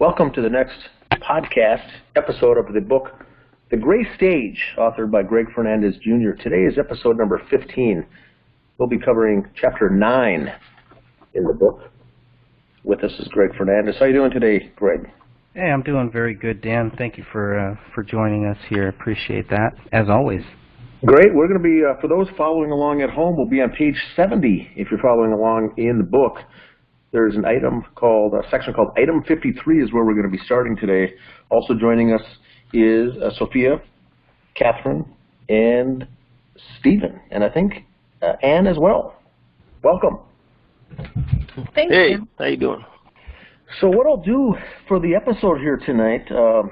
Welcome to the next podcast episode of the book, The Gray Stage, authored by Greg Fernandez Jr. Today is episode number 15. We'll be covering chapter 9 in the book. With us is Greg Fernandez. How are you doing today, Greg? Hey, I'm doing very good, Dan. Thank you for uh, for joining us here. Appreciate that, as always. Great. We're going to be, uh, for those following along at home, we'll be on page 70 if you're following along in the book. There's an item called, a section called Item 53 is where we're going to be starting today. Also joining us is uh, Sophia, Catherine, and Stephen, and I think uh, Anne as well. Welcome. Thank Hey, you. how you doing? So what I'll do for the episode here tonight, um,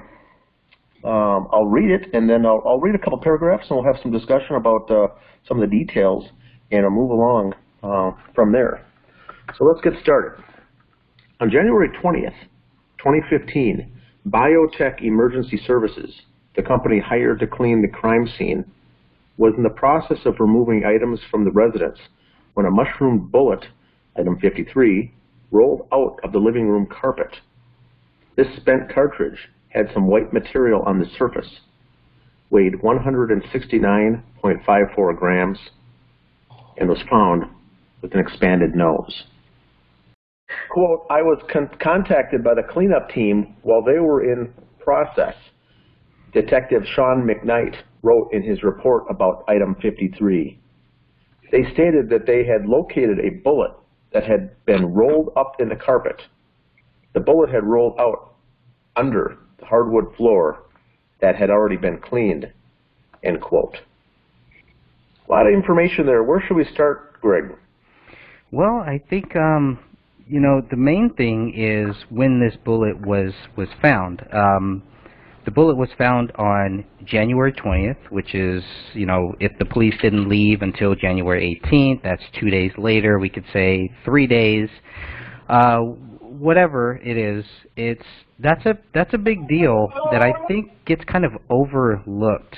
um, I'll read it, and then I'll, I'll read a couple paragraphs, and we'll have some discussion about uh, some of the details, and I'll move along uh, from there. So let's get started. On January 20th, 2015, Biotech Emergency Services, the company hired to clean the crime scene, was in the process of removing items from the residence when a mushroom bullet, item 53, rolled out of the living room carpet. This spent cartridge had some white material on the surface, weighed 169.54 grams, and was found with an expanded nose. Quote, I was con contacted by the cleanup team while they were in process. Detective Sean McKnight wrote in his report about item 53. They stated that they had located a bullet that had been rolled up in the carpet. The bullet had rolled out under the hardwood floor that had already been cleaned, end quote. A lot of information there. Where should we start, Greg? Well, I think um, you know the main thing is when this bullet was was found. Um, the bullet was found on January 20th, which is, you know, if the police didn't leave until January 18th, that's two days later. We could say three days. Uh, whatever it is, it's that's a that's a big deal that I think gets kind of overlooked.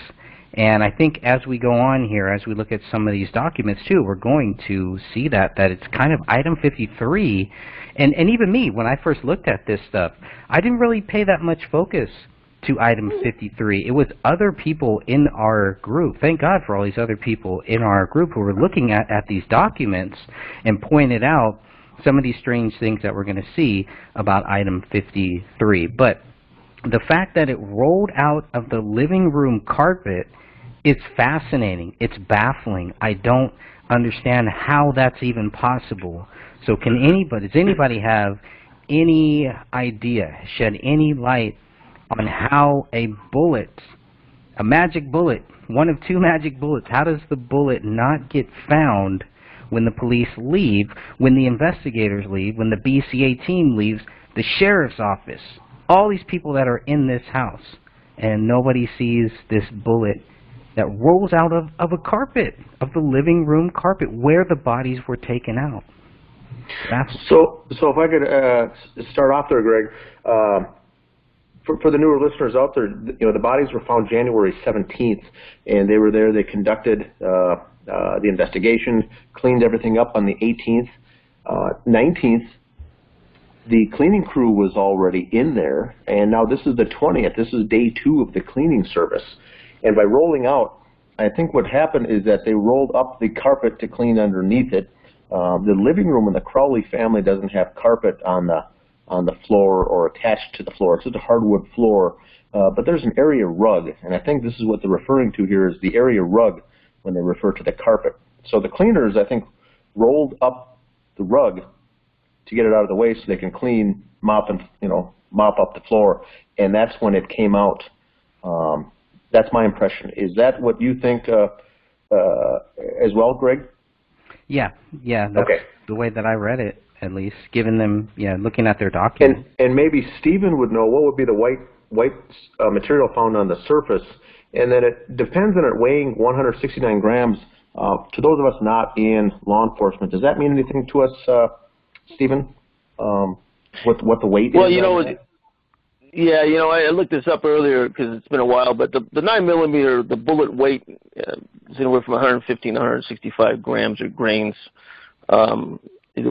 And I think as we go on here, as we look at some of these documents too, we're going to see that that it's kind of item 53. And and even me, when I first looked at this stuff, I didn't really pay that much focus to item mm-hmm. 53. It was other people in our group. Thank God for all these other people in our group who were looking at, at these documents and pointed out some of these strange things that we're going to see about item 53. But the fact that it rolled out of the living room carpet it's fascinating. It's baffling. I don't understand how that's even possible. So can anybody, does anybody have any idea, shed any light on how a bullet, a magic bullet, one of two magic bullets, how does the bullet not get found when the police leave, when the investigators leave, when the BCA team leaves, the sheriff's office, all these people that are in this house, and nobody sees this bullet that rolls out of, of a carpet, of the living room carpet, where the bodies were taken out. That's So, so if I could uh, start off there, Greg, uh, for, for the newer listeners out there, you know, the bodies were found January 17th, and they were there. They conducted uh, uh, the investigation, cleaned everything up on the 18th. Uh, 19th, the cleaning crew was already in there, and now this is the 20th. This is day two of the cleaning service. And by rolling out, I think what happened is that they rolled up the carpet to clean underneath it. Uh, the living room in the Crowley family doesn't have carpet on the on the floor or attached to the floor. It's just a hardwood floor, uh, but there's an area rug, and I think this is what they're referring to here is the area rug when they refer to the carpet. So the cleaners, I think, rolled up the rug to get it out of the way so they can clean, mop, and you know, mop up the floor, and that's when it came out. Um, that's my impression. Is that what you think uh, uh, as well, Greg? yeah, yeah. That's Okay. the way that I read it, at least, given them, yeah, looking at their And documents. and maybe Stephen would know what would be the white white uh, material found on the surface, and then it depends on it weighing 169 grams. Uh, to those of us not in law enforcement, does that mean anything to us, uh, Stephen? Um, what what the weight Well, is? Well, you know, it- yeah, you know, I I looked this up earlier because it's been a while, but the the nine millimeter, the bullet weight uh, is anywhere from 115 to 165 grams or grains. Um,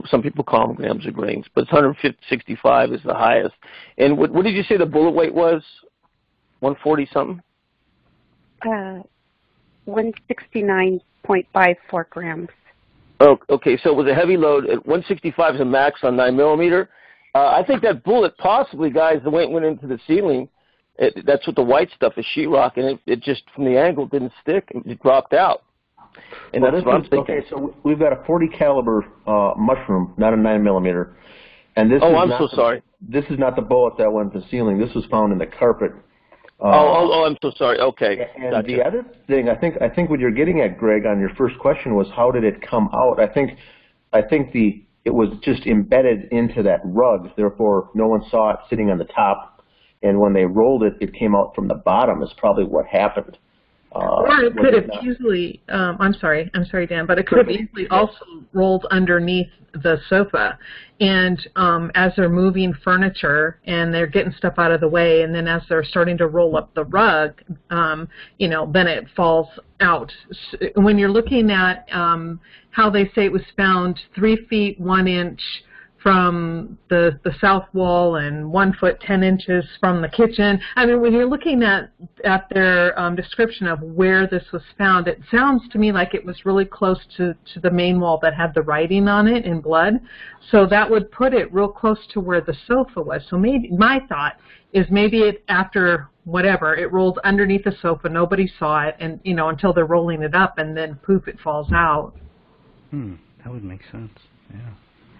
Some people call them grams or grains, but it's 165 is the highest. And what, what did you say the bullet weight was? 140 something? Uh, 169.54 grams. Oh, okay. So it was a heavy load. At 165 is a max on nine millimeter. Uh, I think that bullet possibly, guys, the way it went into the ceiling, it, that's what the white stuff is sheetrock, and it, it just from the angle didn't stick. It dropped out. And Well, that's what I'm thinking. Okay, so we've got a 40 caliber uh, mushroom, not a 9 millimeter. And this Oh, is I'm not so the- sorry. This is not the bullet that went to the ceiling. This was found in the carpet. Uh, oh, oh, oh, I'm so sorry. Okay, And gotcha. the other thing, I think, I think what you're getting at, Greg, on your first question was how did it come out? I think, I think the it was just embedded into that rug. Therefore, no one saw it sitting on the top. And when they rolled it, it came out from the bottom. Is probably what happened. Uh, Or it could have easily, um, I'm sorry, I'm sorry, Dan, but it could have easily also rolled underneath the sofa. And um, as they're moving furniture and they're getting stuff out of the way, and then as they're starting to roll up the rug, um, you know, then it falls out. When you're looking at um, how they say it was found three feet one inch from the the south wall and one foot ten inches from the kitchen. I mean, when you're looking at at their um, description of where this was found, it sounds to me like it was really close to to the main wall that had the writing on it in blood. So that would put it real close to where the sofa was. So maybe my thought is maybe it after whatever it rolled underneath the sofa, nobody saw it, and you know until they're rolling it up, and then poof, it falls out. Hmm, that would make sense. Yeah.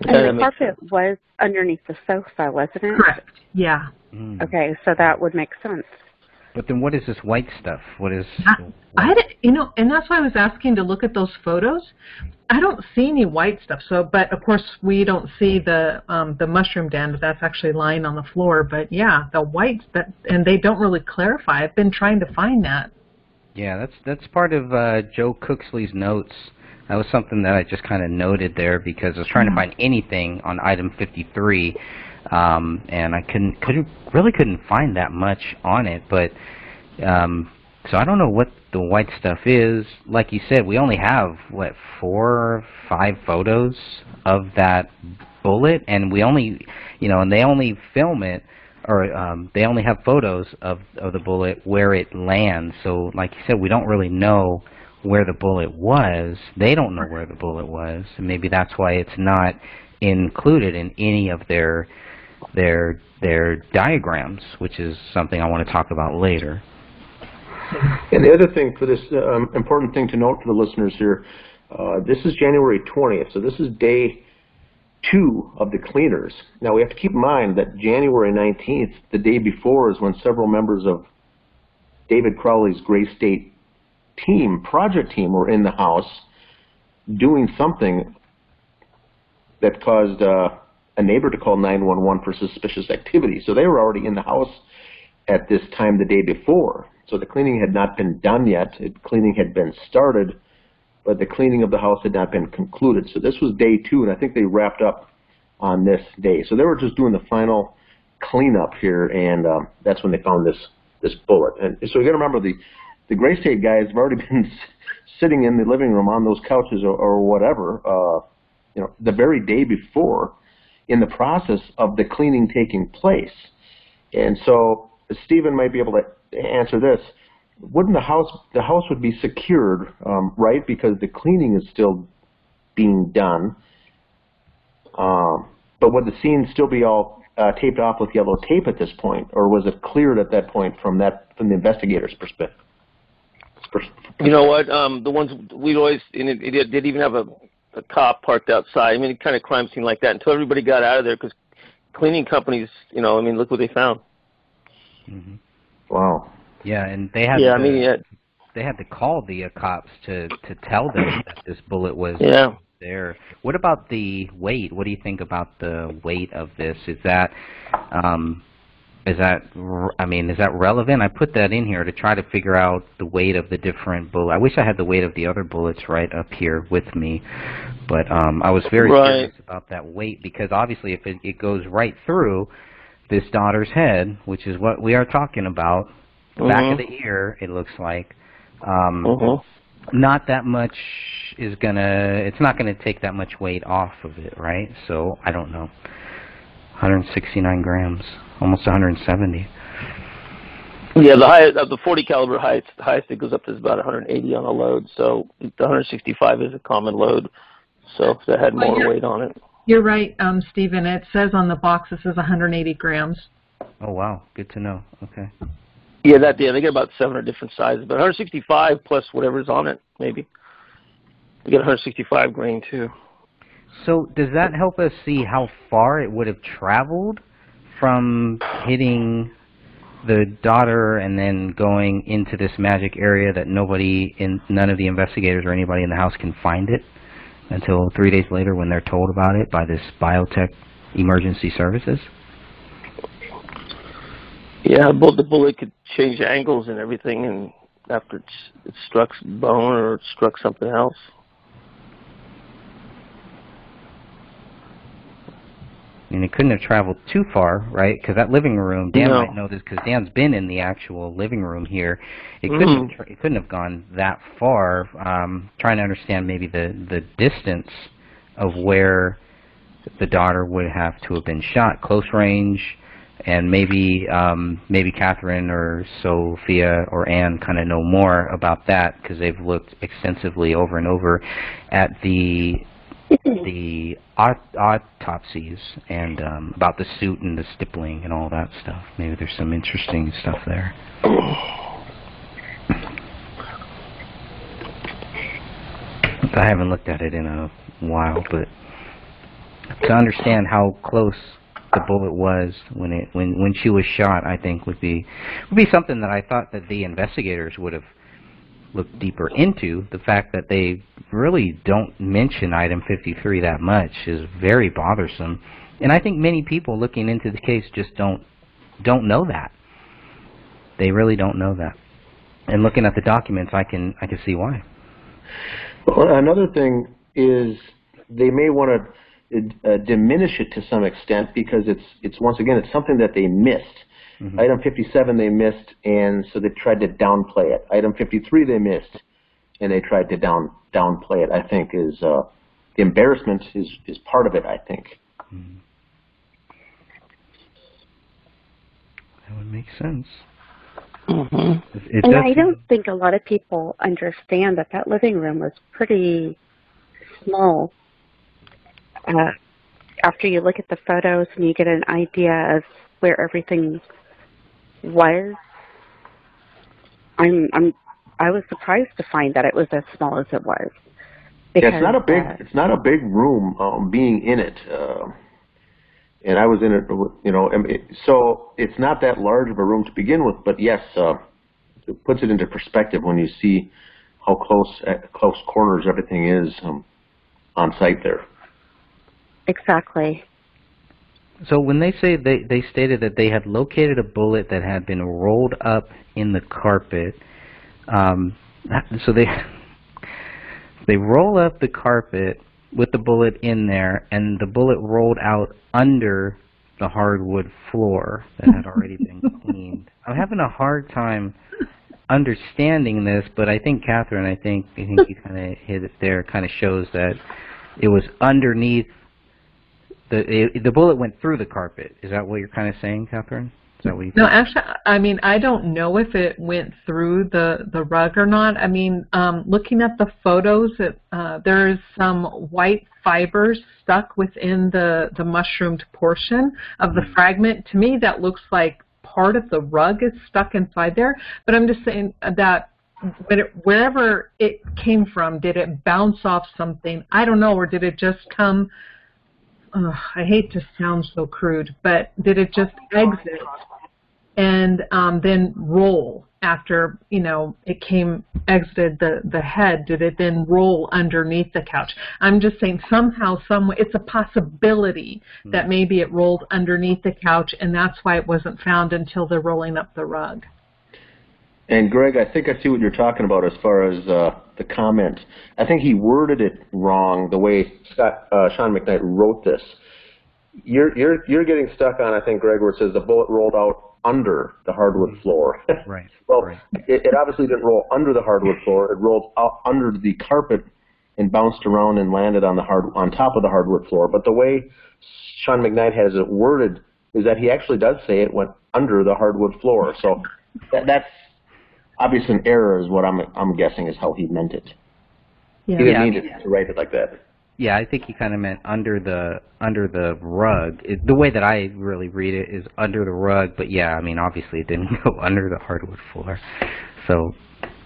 Yeah, that And the carpet was underneath the sofa, wasn't it? Correct. Yeah. Hmm. Okay, so that would make sense. But then what is this white stuff? What is... I, I had, you know, and that's why I was asking to look at those photos. I don't see any white stuff. So, but of course we don't see the um, the mushroom den that's actually lying on the floor. But yeah, the whites that, and they don't really clarify. I've been trying to find that. Yeah, that's that's part of uh, Joe Cooksley's notes. That was something that I just kind of noted there because I was trying to find anything on item 53, um, and I couldn't couldn't really couldn't find that much on it. But um, so I don't know what the white stuff is. Like you said, we only have what four, or five photos of that bullet, and we only, you know, and they only film it or um, they only have photos of, of the bullet where it lands. So, like you said, we don't really know where the bullet was. They don't know where the bullet was, and maybe that's why it's not included in any of their their their diagrams, which is something I want to talk about later. And the other thing for this, um, important thing to note for the listeners here, uh, this is January 20th, so this is day two of the cleaners. Now we have to keep in mind that January 19th, the day before, is when several members of David Crowley's Gray State team, project team, were in the house doing something that caused uh, a neighbor to call 911 for suspicious activity. So they were already in the house at this time the day before. So the cleaning had not been done yet. It, cleaning had been started, but the cleaning of the house had not been concluded. So this was day two, and I think they wrapped up on this day. So they were just doing the final cleanup here, and um, that's when they found this this bullet. And so you got to remember the the Gray State guys have already been sitting in the living room on those couches or, or whatever, uh, you know, the very day before, in the process of the cleaning taking place. And so Stephen might be able to answer this. Wouldn't the house the house would be secured, um, right? Because the cleaning is still being done. Um, but would the scene still be all uh, taped off with yellow tape at this point, or was it cleared at that point from that from the investigator's perspective? You know what? Um, the ones we always and it, it did even have a, a cop parked outside. I mean, kind of crime scene like that until everybody got out of there because cleaning companies, you know, I mean, look what they found. hmm Wow. Yeah, and they had Yeah, I mean, yeah, they had to call the uh, cops to to tell them that this bullet was yeah. there. What about the weight? What do you think about the weight of this? Is that, um, is that, r- I mean, is that relevant? I put that in here to try to figure out the weight of the different bullet. I wish I had the weight of the other bullets right up here with me, but um, I was very Right. curious about that weight because obviously if it, it goes right through this daughter's head, which is what we are talking about, the back of Mhm. the ear, it looks like. Um, Mhm. not that much is gonna, it's not gonna take that much weight off of it, right? So, I don't know. 169 grams, almost 170. Yeah, the high, uh, the 40 caliber highest, the highest it goes up to is about 180 on a load. So the 165 is a common load. So if that had more yeah. weight on it. You're right, um, Stephen. It says on the box this is 180 grams. Oh wow, good to know. Okay. Yeah, that yeah, they get about 700 different sizes, but 165 plus whatever's on it, maybe. You get 165 grain too. So does that help us see how far it would have traveled from hitting the daughter and then going into this magic area that nobody in none of the investigators or anybody in the house can find it until three days later when they're told about it by this biotech emergency services? Yeah, but the bullet could change angles and everything, and after it's, it struck bone or it struck something else. Mean, it couldn't have traveled too far, right? Because that living room, Dan No. might know this because Dan's been in the actual living room here. It couldn't, have, Mhm. tra- it couldn't have gone that far. Um, trying to understand maybe the the distance of where the daughter would have to have been shot, close range, and maybe um, maybe Catherine or Sophia or Anne kind of know more about that because they've looked extensively over and over at the the aut- autopsies and um, about the suit and the stippling and all that stuff. Maybe there's some interesting stuff there. I haven't looked at it in a while, but to understand how close the bullet was when it when when she was shot, I think would be would be something that I thought that the investigators would have looked deeper into. The fact that they really don't mention item 53 that much is very bothersome, and I think many people looking into the case just don't don't know that. They really don't know that. And looking at the documents, I can I can see why. Well, another thing is they may want to uh, diminish it to some extent because it's it's once again it's something that they missed. Mhm. Item 57 they missed, and so they tried to downplay it. Item 53 they missed, and they tried to down downplay it. I think is uh, the embarrassment is is part of it. I think. That would make sense. hmm It, it And I don't think a lot of people understand that that living room was pretty small. Uh, after you look at the photos and you get an idea of where everything was, I'm I'm I was surprised to find that it was as small as it was. Yeah, it's not a big uh, it's not a big room um, being in it. Uh, and I was in it, you know, so it's not that large of a room to begin with. But yes, uh, it puts it into perspective when you see how close at close quarters everything is um, on site there. exactly. So when they say they they stated that they had located a bullet that had been rolled up in the carpet, um, so they they roll up the carpet with the bullet in there, and the bullet rolled out under the hardwood floor that had already been cleaned. I'm having a hard time understanding this, but I think Catherine, I think I think you kind of hit it there. Kind of shows that it was underneath the it, the bullet went through the carpet. Is that what you're kind of saying, Catherine? Is that what you? No, actually, I mean, I don't know if it went through the the rug or not. I mean, um, looking at the photos, it, uh, there is some white fibers stuck within the the mushroomed portion of the fragment. To me, that looks like part of the rug is stuck inside there. But I'm just saying that it, wherever it came from, did it bounce off something? I don't know, or did it just come? Ugh, I hate to sound so crude, but did it just exit and um, then roll after you know it came exited the the head? Did it then roll underneath the couch? I'm just saying somehow, some way, it's a possibility that maybe it rolled underneath the couch, and that's why it wasn't found until they're rolling up the rug. And Greg, I think I see what you're talking about as far as uh, the comment. I think he worded it wrong the way Scott uh, Sean McKnight wrote this. You're you're you're getting stuck on I think Greg where it says the bullet rolled out under the hardwood floor. Right. well, right. it, it obviously didn't roll under the hardwood floor. It rolled out under the carpet and bounced around and landed on the hard on top of the hardwood floor. But the way Sean McKnight has it worded is that he actually does say it went under the hardwood floor. So that, that's obviously an error, is what I'm I'm guessing is how he meant it. He didn't Yeah. mean to, to write it like that. Yeah, I think he kind of meant under the under the rug. It, the way that I really read it is under the rug, but yeah, I mean obviously it didn't go under the hardwood floor. So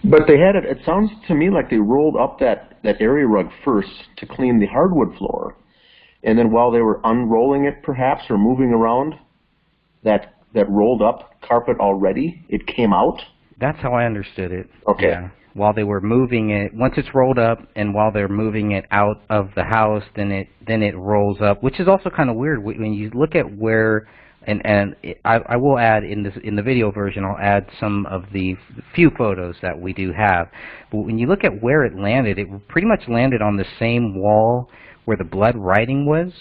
But they had it. It sounds to me like they rolled up that that area rug first to clean the hardwood floor, and then while they were unrolling it, perhaps or moving around, that that rolled up carpet already, it came out. That's how I understood it. Okay. Yeah. While they were moving it, once it's rolled up, and while they're moving it out of the house, then it then it rolls up, which is also kind of weird when you look at where. And and I, I will add in this in the video version. I'll add some of the few photos that we do have. But when you look at where it landed, it pretty much landed on the same wall where the blood writing was.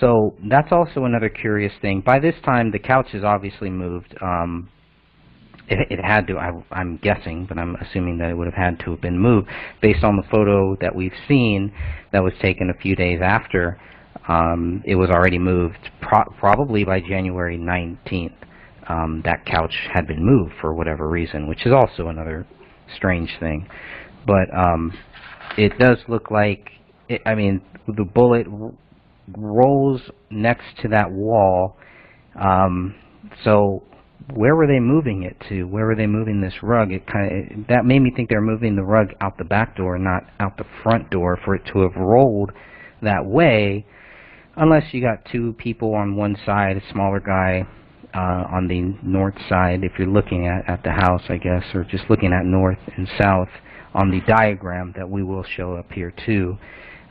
So that's also another curious thing. By this time, the couch is obviously moved. Um, it, it had to, I, I'm guessing, but I'm assuming that it would have had to have been moved based on the photo that we've seen that was taken a few days after. Um, it was already moved, pro- probably by January 19th. Um, that couch had been moved for whatever reason, which is also another strange thing. But um, it does look like, it, I mean, the bullet rolls next to that wall. Um, so where were they moving it to? Where were they moving this rug? It kind of that made me think they were moving the rug out the back door, not out the front door, for it to have rolled that way. Unless you got two people on one side, a smaller guy uh, on the north side, if you're looking at at the house, I guess, or just looking at north and south on the diagram that we will show up here too.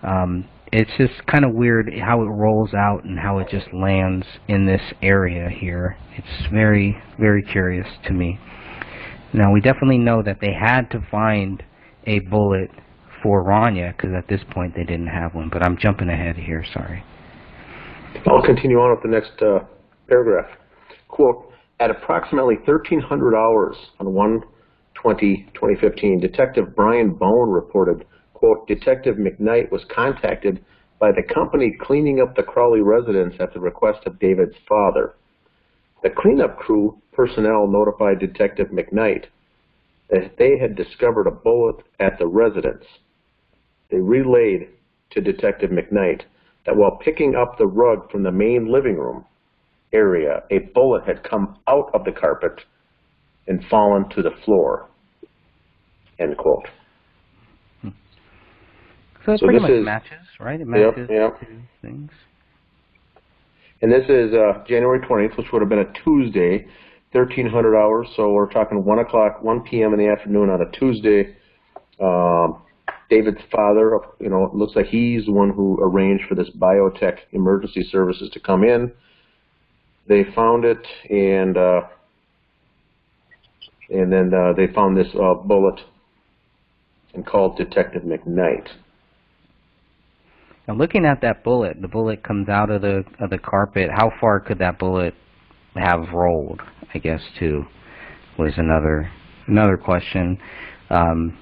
Um, it's just kind of weird how it rolls out and how it just lands in this area here. It's very, very curious to me. Now, we definitely know that they had to find a bullet for Raniya, because at this point they didn't have one, but I'm jumping ahead here, sorry. I'll continue on with the next uh, paragraph. Quote, at approximately 1300 hours on 1-20-2015, Detective Brian Bone reported, quote, Detective McKnight was contacted by the company cleaning up the Crowley residence at the request of David's father. The cleanup crew personnel notified Detective McKnight that they had discovered a bullet at the residence. They relayed to Detective McKnight that while picking up the rug from the main living room area, a bullet had come out of the carpet and fallen to the floor. End quote. So it So pretty this much is- matches, right? It Yep, matches yep. two things. And this is uh, January 20th, which would have been a Tuesday, 1300 hours. So we're talking 1 o'clock, 1 p.m. in the afternoon on a Tuesday. Um, David's father, you know, it looks like he's the one who arranged for this biotech emergency services to come in. They found it, and uh, and then uh, they found this uh, bullet and called Detective McKnight. Looking at that bullet, the bullet comes out of the of the carpet. How far could that bullet have rolled? I guess too was another another question. Um,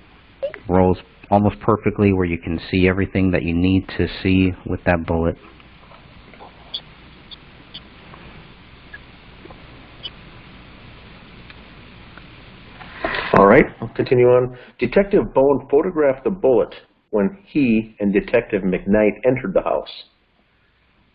rolls almost perfectly where you can see everything that you need to see with that bullet. All right, I'll continue on. Detective Bowen photographed the bullet when he and Detective McKnight entered the house.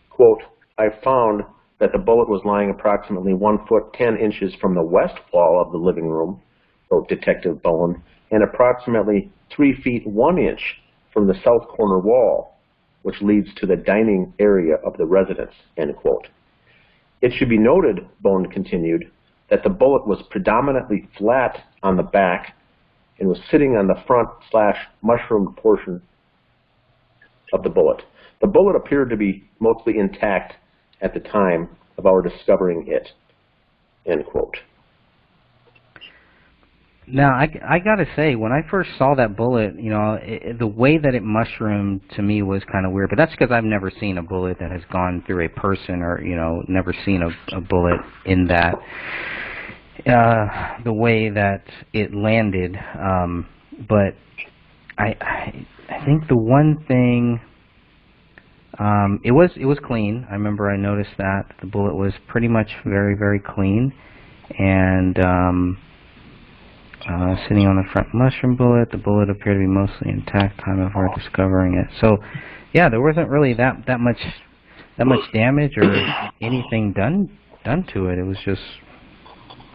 Quote, I found that the bullet was lying approximately one foot ten inches from the west wall of the living room, wrote Detective Bone, and approximately three feet one inch from the south corner wall, which leads to the dining area of the residence, end quote. It should be noted, Bone continued, that the bullet was predominantly flat on the back and was sitting on the front slash mushroom portion of the bullet. The bullet appeared to be mostly intact at the time of our discovering it. End quote. Now, I, I gotta say, when I first saw that bullet, you know, it, the way that it mushroomed to me was kind of weird. But that's because I've never seen a bullet that has gone through a person, or you know, never seen a, a bullet in that uh, the way that it landed. Um, but I, I I think the one thing, um, it was it was clean. I remember I noticed that the bullet was pretty much very very clean, and um, uh, sitting on the front mushroom bullet, the bullet appeared to be mostly intact. Time of our discovering it. So, yeah, there wasn't really that that much that much damage or anything done done to it. It was just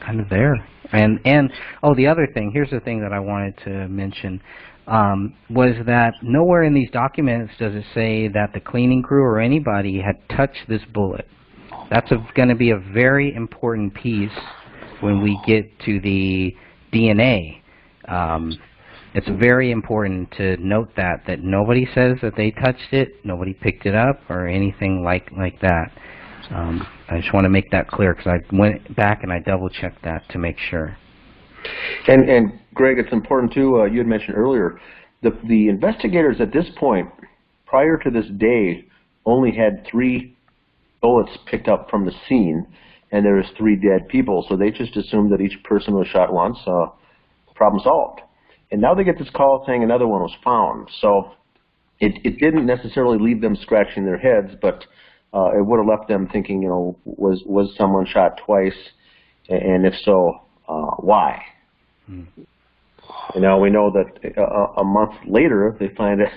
kind of there. And and oh, the other thing. Here's the thing that I wanted to mention. Um, was that nowhere in these documents does it say that the cleaning crew or anybody had touched this bullet. That's going to be a very important piece when we get to the DNA. Um, it's very important to note that that nobody says that they touched it, nobody picked it up, or anything like like that. Um, I just want to make that clear because I went back and I double checked that to make sure. And, and Greg, it's important too, uh, you had mentioned earlier, the, the investigators at this point, prior to this day, only had three bullets picked up from the scene, and there was three dead people, so they just assumed that each person was shot once, uh, problem solved. And now they get this call saying another one was found, so it, it didn't necessarily leave them scratching their heads, but uh, it would have left them thinking, you know, was, was someone shot twice, and if so, uh, why? Hmm. And now we know that a, a month later they find it,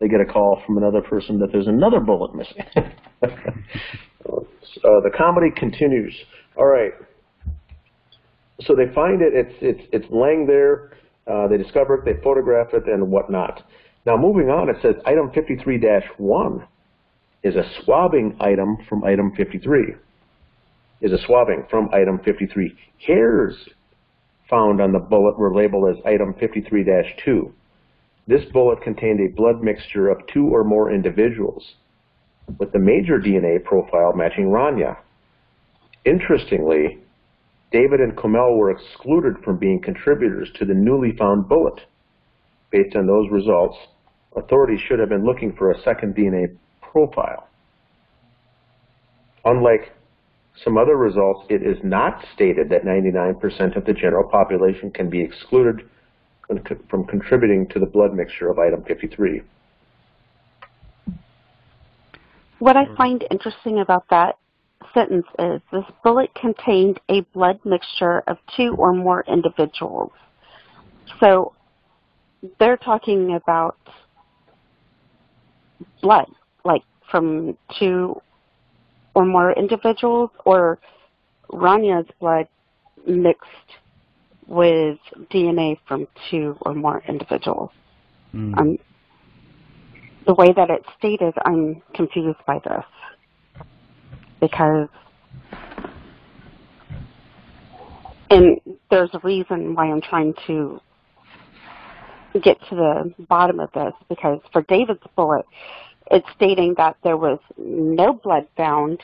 they get a call from another person that there's another bullet missing. uh, the comedy continues. All right. So they find it. It's it's it's laying there. Uh, they discover it. They photograph it and whatnot. Now moving on, it says item 53-1 is a swabbing item from item 53 is a swabbing from item 53. Hairs found on the bullet were labeled as item 53-2. This bullet contained a blood mixture of two or more individuals, with the major DNA profile matching Raniya. Interestingly, David and Komel were excluded from being contributors to the newly found bullet. Based on those results, authorities should have been looking for a second DNA profile. Unlike some other results, it is not stated that 99% of the general population can be excluded from contributing to the blood mixture of item 53. What I find interesting about that sentence is this bullet contained a blood mixture of two or more individuals. So they're talking about blood, from two or more individuals, or Rania's blood mixed with DNA from two or more individuals. Mm. Um, the way that it's stated, I'm confused by this because, and there's a reason why I'm trying to get to the bottom of this because for David's bullet, it's stating that there was no blood found,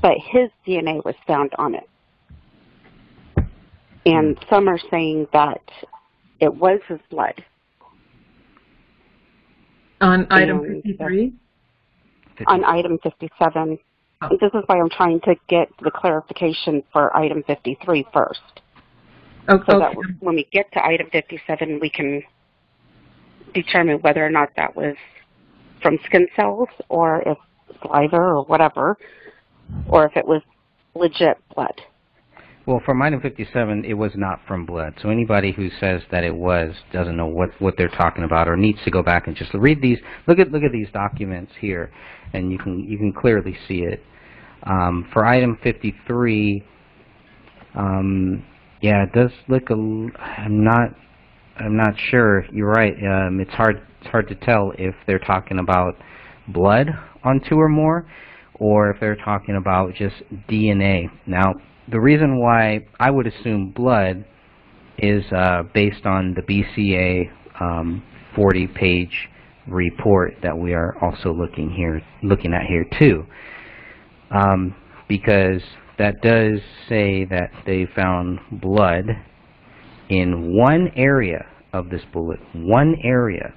but his DNA was found on it. And some are saying that it was his blood. On item And, uh, 53? on item 57. Oh. This is why I'm trying to get the clarification for item 53 first. Okay. So that when we get to item 57, we can determine whether or not that was from skin cells or if saliva or whatever, or if it was legit blood. Well, from item 57, it was not from blood. So anybody who says that it was doesn't know what, what they're talking about, or needs to go back and just read these. Look at look at these documents here, and you can you can clearly see it. Um, for item 53, um, yeah, it does look I'm not I'm not sure. You're right. Um, it's hard it's hard to tell if they're talking about blood on two or more, or if they're talking about just DNA. Now, the reason why I would assume blood is uh, based on the BCA um, 40-page report that we are also looking here, looking at here too, um, because that does say that they found blood in one area of this bullet, one area.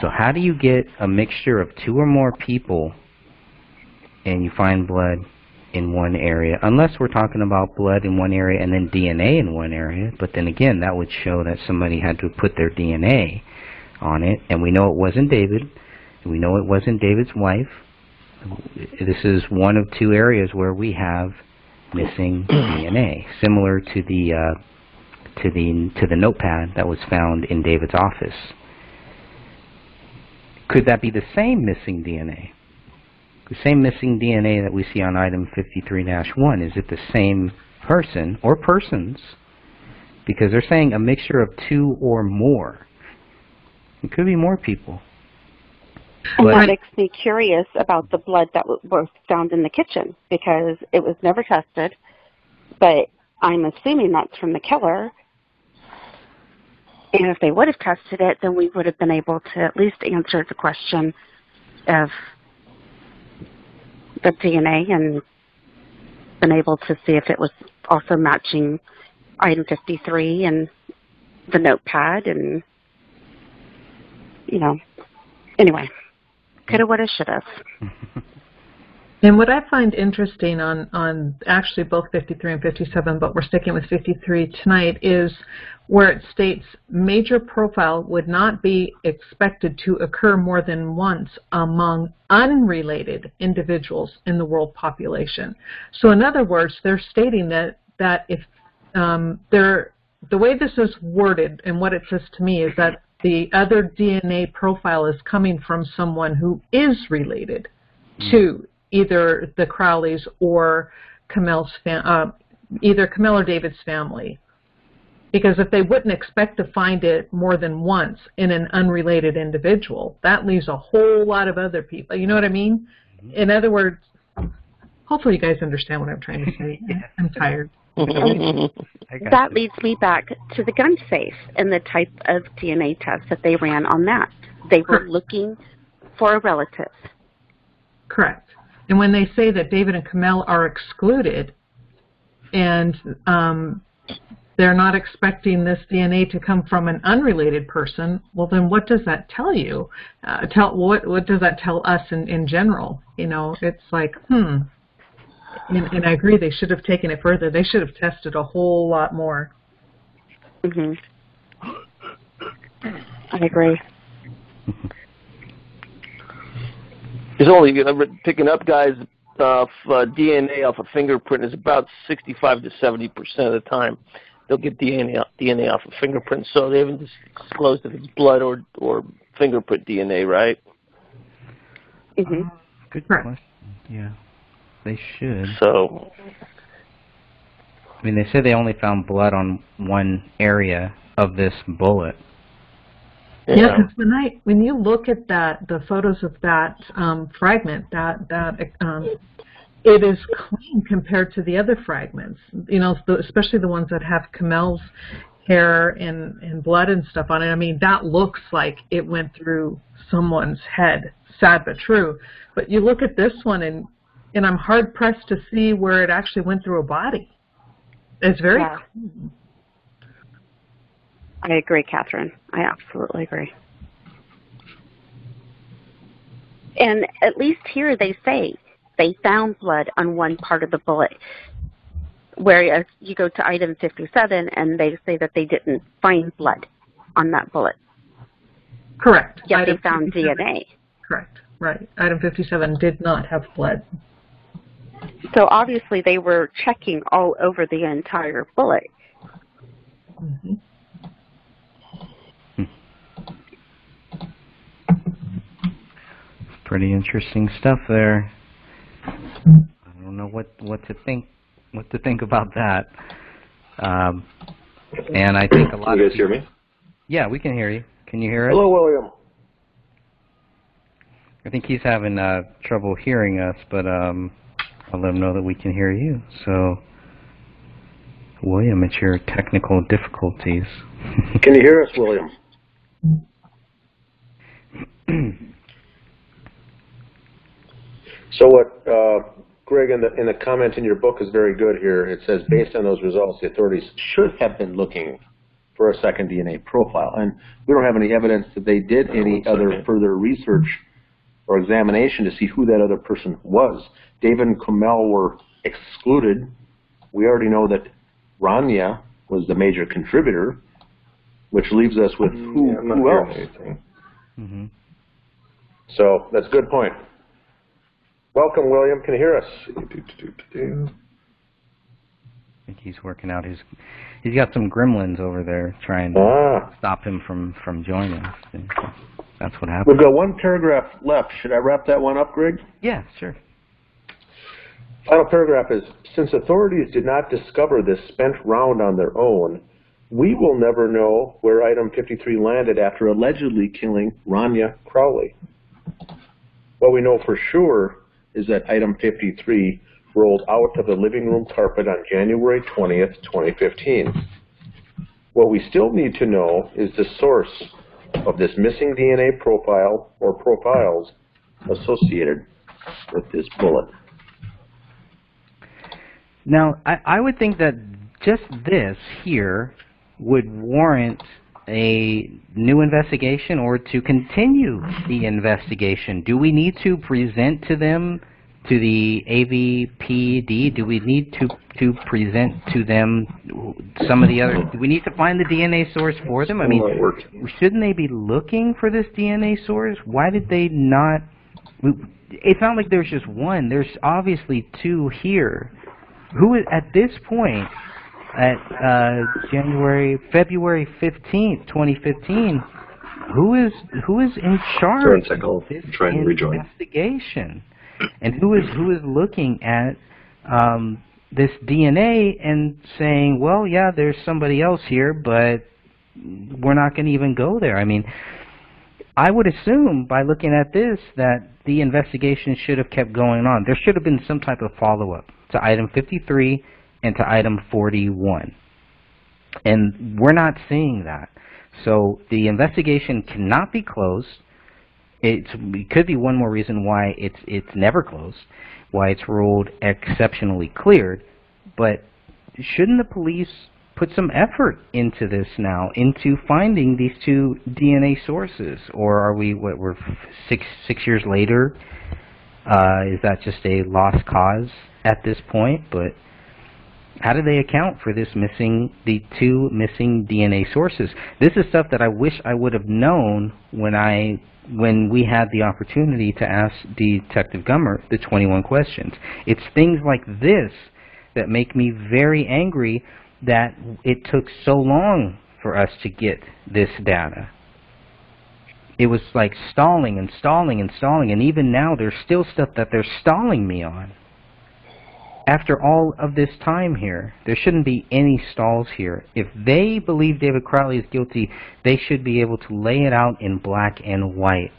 So how do you get a mixture of two or more people and you find blood in one area? Unless we're talking about blood in one area and then DNA in one area, but then again, that would show that somebody had to put their DNA on it, and we know it wasn't David, we know it wasn't David's wife. This is one of two areas where we have missing DNA, similar to the uh, to the to the notepad that was found in David's office. Could that be the same missing DNA? The same missing DNA that we see on item 53-1, is it the same person or persons? Because they're saying a mixture of two or more. It could be more people. And But- that makes me curious about the blood that w- was found in the kitchen because it was never tested, but I'm assuming that's from the killer. And if they would have tested it, then we would have been able to at least answer the question of the DNA and been able to see if it was also matching item 53 and the notepad and, you know, anyway. Coulda, woulda, shoulda. And what I find interesting on, on actually both 53 and 57, but we're sticking with 53 tonight, is where it states major profile would not be expected to occur more than once among unrelated individuals in the world population. So in other words, they're stating that, that if um, they're, the way this is worded and what it says to me is that the other DNA profile is coming from someone who is related to either the Crowleys or Komel's fam- uh, either Camille or David's family. Because if they wouldn't expect to find it more than once in an unrelated individual, that leaves a whole lot of other people. You know what I mean? In other words, hopefully you guys understand what I'm trying to say. I'm tired. That you. leads me back to the gun safe and the type of DNA test that they ran on that. They were looking for a relative. Correct. And when they say that David and Komel are excluded, and um, they're not expecting this DNA to come from an unrelated person, well, then what does that tell you? Uh, tell what what does that tell us in in general? You know, it's like, hmm. And, and I agree, they should have taken it further. They should have tested a whole lot more. hmm I agree. There's only uh, picking up guys off uh, DNA off a fingerprint is about 65 to 70 percent of the time. They'll get DNA DNA off a fingerprint, so they haven't disclosed if it's blood or or fingerprint DNA, right? hmm Good Correct. question. Yeah, they should. So I mean, they said they only found blood on one area of this bullet. Yeah, because when I when you look at that, the photos of that um, fragment, that that um, it is clean compared to the other fragments. You know, the, especially the ones that have Komel's hair and and blood and stuff on it. I mean, that looks like it went through someone's head. Sad but true. But you look at this one, and and I'm hard pressed to see where it actually went through a body. It's very Yeah. I agree, Catherine. I absolutely agree. And at least here they say they found blood on one part of the bullet. Whereas you go to item 57 and they say that they didn't find blood on that bullet. correct. Yet they found DNA. Correct. Right. Item 57 did not have blood. So obviously they were checking all over the entire bullet. hmm Pretty interesting stuff there. I don't know what what to think what to think about that. Um, and I think a lot Can you guys hear me? Yeah, we can hear you. Can you hear us? Hello, William. I think he's having uh, trouble hearing us, but um, I'll let him know that we can hear you. So, William, it's your technical difficulties. Can you hear us, William? So what uh, Greg in the in the comment in your book is very good here. It says based on those results, the authorities should have been looking for a second DNA profile, and we don't have any evidence that they did any other further research or examination to see who that other person was. David and Komel were excluded. We already know that Raniya was the major contributor, which leaves us with who, Yeah, who hearing else? anything. So that's a good point. Welcome, William. Can you hear us? I think he's working out his. He's got some gremlins over there trying to Ah, stop him from from joining. That's what happened. we've got one paragraph left. Should I wrap that one up, Greg? Yeah, sure. Final paragraph is, since authorities did not discover this spent round on their own, we will never know where item 53 landed after allegedly killing Raniya Crowley. What we know for sure is that item 53 rolled out of the living room carpet on January 20th, 2015. What we still need to know is the source of this missing DNA profile or profiles associated with this bullet. Now, I, I would think that just this here would warrant a new investigation or to continue the investigation. Do we need to present to them, to the AVPD, do we need to, to present to them some of the other, do we need to find the DNA source for them? I mean, shouldn't they be looking for this DNA source? Why did they not? It's not like there's just one. There's obviously two here. Who, at this point, at uh, January, February fifteenth, 2015, who is who is in charge of this rejoin. investigation, and who is who is looking at um, this DNA and saying, well, yeah, there's somebody else here, but we're not going to even go there. I mean, I would assume by looking at this that the investigation should have kept going on. There should have been some type of follow-up to item 53 and to item 41. And we're not seeing that. So the investigation cannot be closed. It's, it could be one more reason why it's, it's never closed, why it's ruled exceptionally cleared. But shouldn't the police put some effort into this now, into finding these two DNA sources? Or are we, what, we're six, six years later? Uh, is that just a lost cause at this point? But how do they account for this missing, the two missing DNA sources? This is stuff that I wish I would have known when I, when we had the opportunity to ask Detective Gummer the 21 questions. It's things like this that make me very angry that it took so long for us to get this data. It was like stalling and stalling and stalling, and even now there's still stuff that they're stalling me on. After all of this time here, there shouldn't be any stalls here. If they believe David Crowley is guilty, they should be able to lay it out in black and white.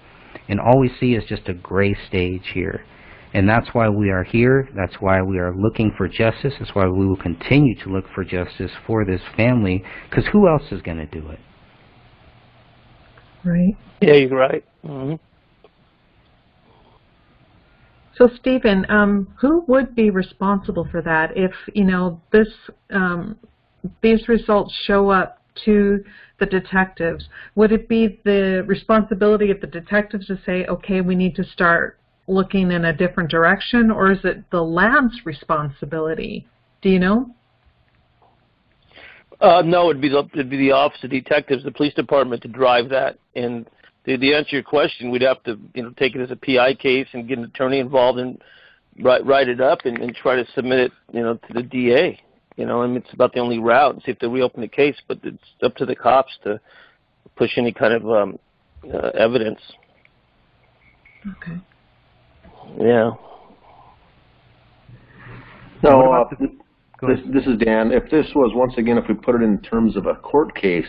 And all we see is just a gray stage here. And that's why we are here. That's why we are looking for justice. That's why we will continue to look for justice for this family. Because who else is going to do it? Right. Yeah, you're right. hmm So Stephen, um, who would be responsible for that if you know this um, these results show up to the detectives? Would it be the responsibility of the detectives to say, okay, we need to start looking in a different direction, or is it the lab's responsibility? Do you know? Uh, no, it'd be the it'd be the office of detectives, the police department to drive that. And to, to answer your question, we'd have to you know take it as a PI case and get an attorney involved and write write it up and, and try to submit it you know to the DA. You know, I mean it's about the only route and see if they reopen the case. But it's up to the cops to push any kind of um, uh, evidence. Okay. Yeah. No, What uh, about the- Go this, this is Dan. If this was, once again, if we put it in terms of a court case,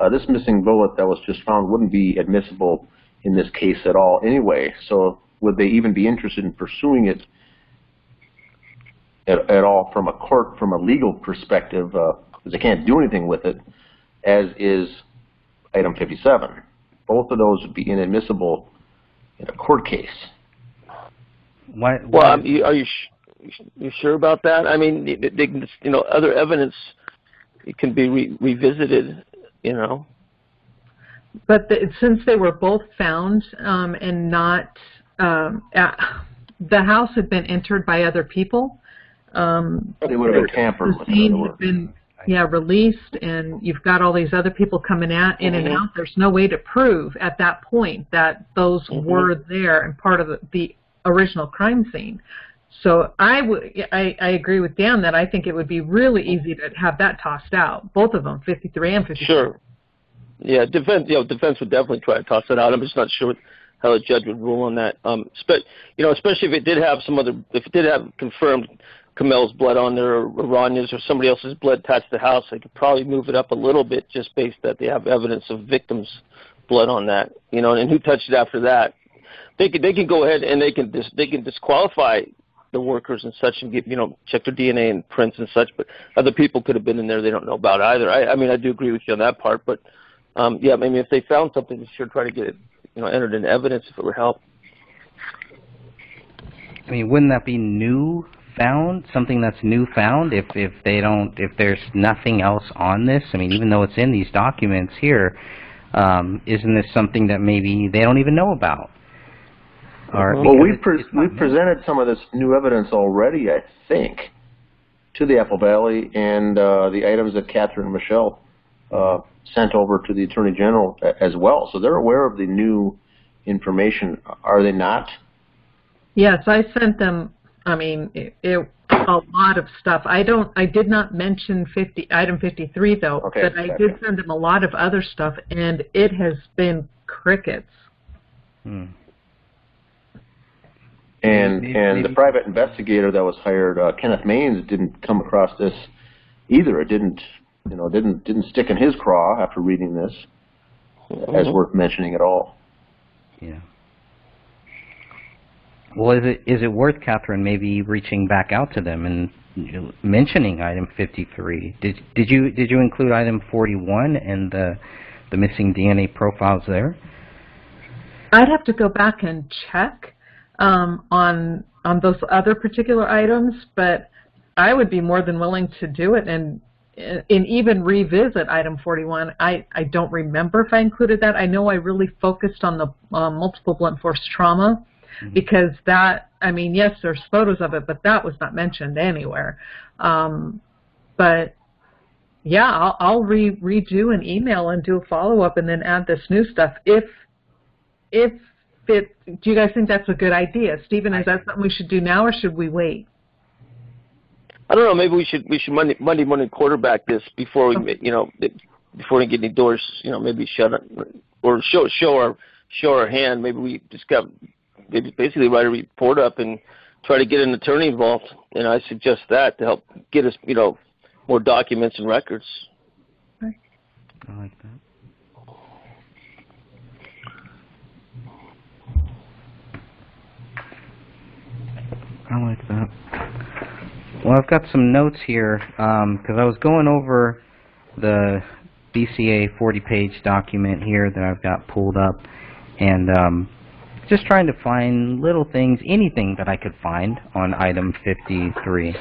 uh, this missing bullet that was just found wouldn't be admissible in this case at all anyway. So would they even be interested in pursuing it at, at all from a court, from a legal perspective, because they can't do anything with it, as is item 57. Both of those would be inadmissible in a court case. Why, Well, why- um, you, are you sh- you sure about that? I mean, they, they, you know, other evidence it can be re- revisited. You know. But the, since they were both found um, and not, um, at, the house had been entered by other people. Um, They would have been tampered with. in scene had been yeah, released and you've got all these other people coming at, in and Mhm. out, there's no way to prove at that point that those Mhm. were there and part of the, the original crime scene. So I would, I, I agree with Dan that I think it would be really easy to have that tossed out, both of them, 53 and 54. Sure. Yeah, defense. You know, defense would definitely try to toss that out. I'm just not sure how the judge would rule on that. Um, spe- you know, especially if it did have some other, if it did have confirmed Komel's blood on there, or Raniya's, or somebody else's blood attached to the house, they could probably move it up a little bit just based that they have evidence of victims' blood on that. You know, and who touched it after that? They could they can go ahead and they can dis- they can disqualify the workers and such and get you know check their DNA and prints and such, but other people could have been in there they don't know about either. I, I mean I do agree with you on that part, but um, yeah, maybe if they found something, they should try to get it you know entered in evidence if it would help. I mean, wouldn't that be new found? Something that's new found if if they don't if there's nothing else on this? I mean, even though it's in these documents here, um, isn't this something that maybe they don't even know about? Or Well, we it's- pre- we new. presented some of this new evidence already, I think, to the Apple Valley and uh, the items that Catherine and Michelle uh, sent over to the Attorney General a- as well. So they're aware of the new information, are they not? Yes, I sent them, I mean, it, it, a lot of stuff. I don't, I did not mention 50, item 53 though, Okay, but I gotcha. did send them a lot of other stuff and it has been crickets. Hmm. And Maybe- and the private investigator that was hired, uh, Kenneth Maines, didn't come across this either. It didn't, you know, didn't didn't stick in his craw after reading this as Mhm. worth mentioning at all. Yeah. Well, is it is it worth Catherine maybe reaching back out to them and mentioning item 53? Did did you did you include item 41 and the the missing DNA profiles there? I'd have to go back and check um, on on those other particular items, but I would be more than willing to do it and and even revisit item 41. I, I don't remember if I included that. I know I really focused on the um, multiple blunt force trauma because that, I mean, yes, there's photos of it, but that was not mentioned anywhere. Um, but yeah, I'll, I'll re- redo an email and do a follow up and then add this new stuff if if it. Do you guys think that's a good idea, Stephen? Is that something we should do now or should we wait? I don't know. Maybe we should we should Monday Monday morning quarterback this before we ma- you know before we get any doors you know maybe shut up or show show our show our hand. Maybe we just got maybe basically write a report up and try to get an attorney involved. And I suggest that to help get us you know more documents and records. I like that. I like that. Well, I've got some notes here because I was going over the BCA 40-page document here that I've got pulled up, and um, just trying to find little things, anything that I could find on item 53,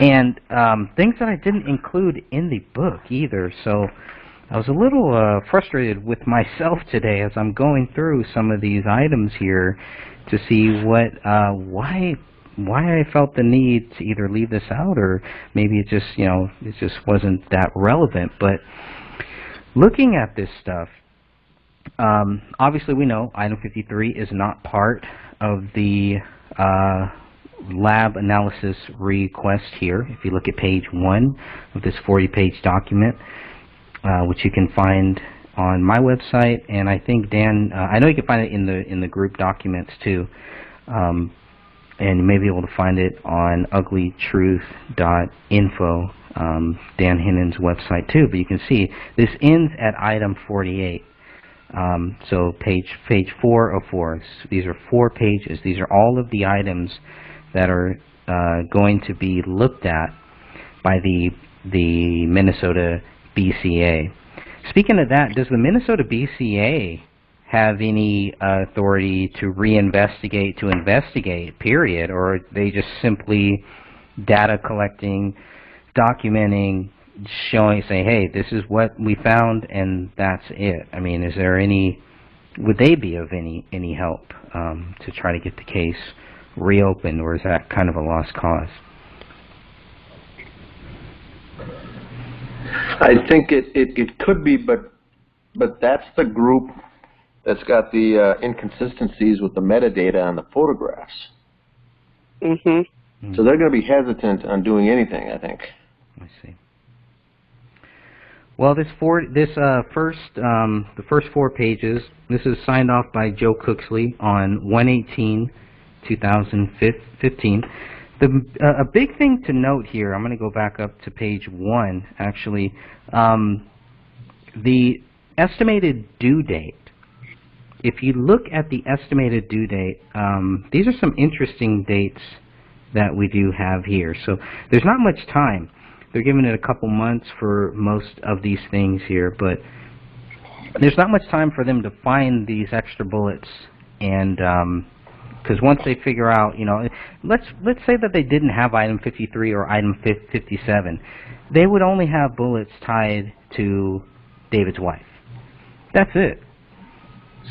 and um, things that I didn't include in the book either. So I was a little uh, frustrated with myself today as I'm going through some of these items here to see what uh, why why I felt the need to either leave this out or maybe it just you know it just wasn't that relevant. But looking at this stuff, um, obviously we know item 53 is not part of the uh, lab analysis request here. If you look at page one of this 40-page document, uh, which you can find on my website, and I think Dan, uh, I know you can find it in the in the group documents too, um, and you may be able to find it on uglytruth.info, um, Dan Hennen's website too. But you can see this ends at item 48. Um, so page page four of four. These are four pages. These are all of the items that are uh, going to be looked at by the the Minnesota BCA. Speaking of that, does the Minnesota BCA have any uh, authority to reinvestigate, to investigate, period, or they just simply data collecting, documenting, showing, saying, hey, this is what we found and that's it? I mean, is there any, would they be of any, any help um, to try to get the case reopened, or is that kind of a lost cause? I think it, it, it could be, but, but that's the group that's got the uh, inconsistencies with the metadata on the photographs. Mm-hmm. So they're going to be hesitant on doing anything, I think. I see. Well, this four, this uh, first, um, the first four pages, this is signed off by Joe Cooksley on 118-2015. The uh, a big thing to note here, I'm going to go back up to page one, actually. Um, the estimated due date. If you look at the estimated due date, um, these are some interesting dates that we do have here. So there's not much time. They're giving it a couple months for most of these things here, but there's not much time for them to find these extra bullets and because once they figure out, you know, let's let's say that they didn't have item 53 or item 57, they would only have bullets tied to David's wife. That's it.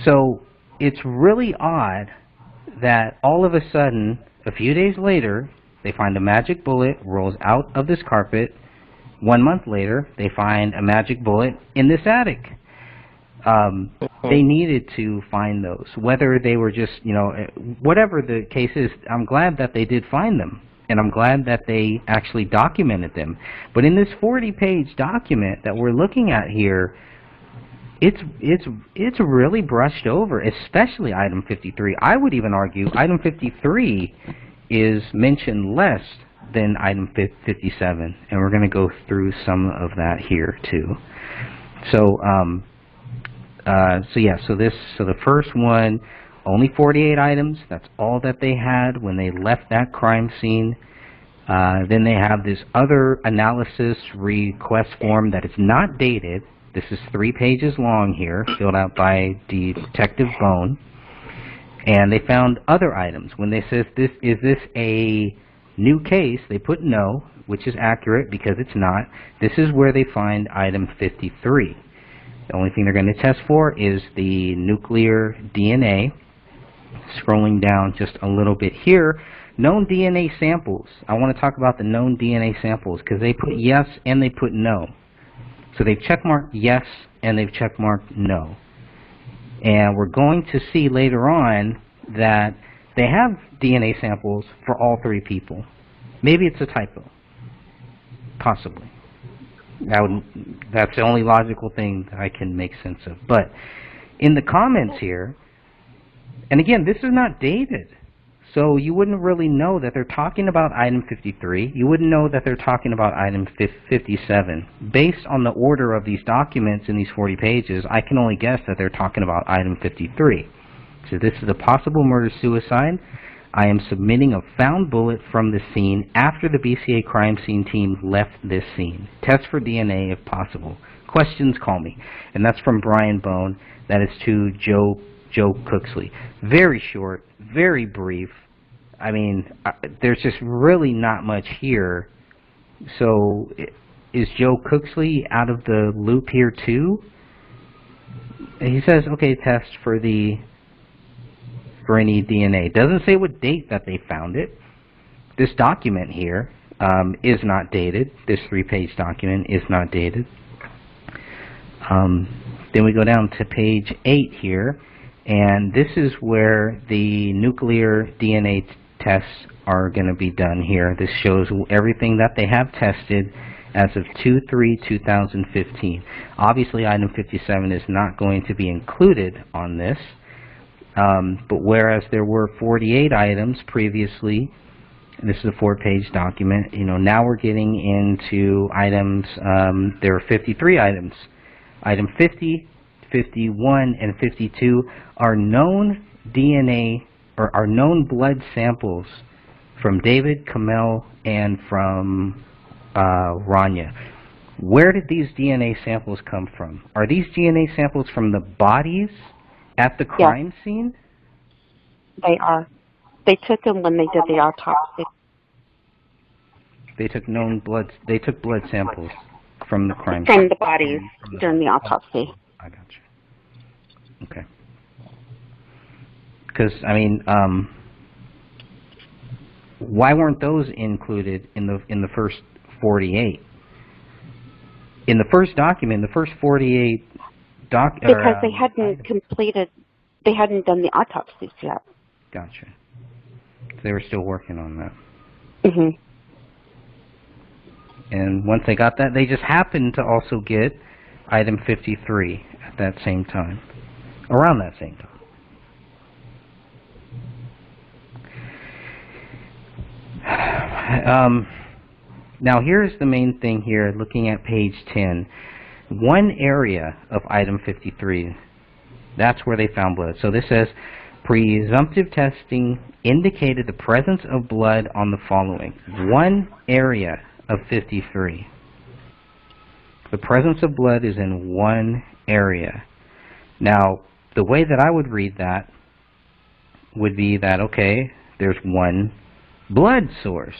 So it's really odd that all of a sudden, a few days later, they find a magic bullet rolls out of this carpet. One month later, they find a magic bullet in this attic. Um, they needed to find those, whether they were just, you know, eh, whatever the case is. I'm glad that they did find them, and I'm glad that they actually documented them. But in this 40-page document that we're looking at here, it's it's it's really brushed over, especially item 53. I would even argue item 53 is mentioned less than item 57, and we're going to go through some of that here too. So, um, uh, so yeah, so this, so the first one, only 48 items. That's all that they had when they left that crime scene. Uh, then they have this other analysis request form that is not dated. This is three pages long here, filled out by Detective Bone. And they found other items. When they says this is this a new case, they put no, which is accurate because it's not. This is where they find item 53. The only thing they're going to test for is the nuclear DNA. Scrolling down just a little bit here, known DNA samples. I want to talk about the known DNA samples because they put yes and they put no. So they've checkmarked yes and they've checkmarked no. And we're going to see later on that they have DNA samples for all three people. Maybe it's a typo. Possibly. That would, that's the only logical thing I can make sense of. But in the comments here, and again, this is not dated. So you wouldn't really know that they're talking about item 53. You wouldn't know that they're talking about item 57. Based on the order of these documents in these 40 pages, I can only guess that they're talking about item 53. So this is a possible murder-suicide. I am submitting a found bullet from the scene after the BCA crime scene team left this scene. Test for DNA if possible. Questions, call me. And that's from Brian Bone. That is to Joe Joe Cooksley. Very short, very brief. I mean, uh, there's just really not much here. So, is Joe Cooksley out of the loop here too? He says, okay, test for the for any DNA. Doesn't say what date that they found it. This document here um, is not dated. This three-page document is not dated. Um, then we go down to page 8 here, and this is where the nuclear DNA tests are going to be done here. This shows everything that they have tested as of 2-3-2015. Obviously, item 57 is not going to be included on this. Um, but whereas there were 48 items previously, this is a four-page document, you know, now we're getting into items, um, there are 53 items. Item 50, 51, and 52 are known DNA, or are known blood samples from David, Komel, and from uh, Raniya. Where did these DNA samples come from? Are these DNA samples from the bodies at the crime scene? They are. They took them when they did the autopsy. They took known blood. They took blood samples from the crime From the bodies during the autopsy. I got you. Okay. Because I mean, um, why weren't those included in the in the first 48? in the first document, the first 48 doc... or, Because they um, hadn't completed, they hadn't done the autopsies yet. Gotcha. So they were still working on that. hmm And once they got that, they just happened to also get item 53 at that same time, around that same time. Um, now here's the main thing here, looking at page 10. One area of item 53, that's where they found blood. So this says, presumptive testing indicated the presence of blood on the following. One area of 53. The presence of blood is in one area. Now, the way that I would read that would be that, okay, there's one blood source.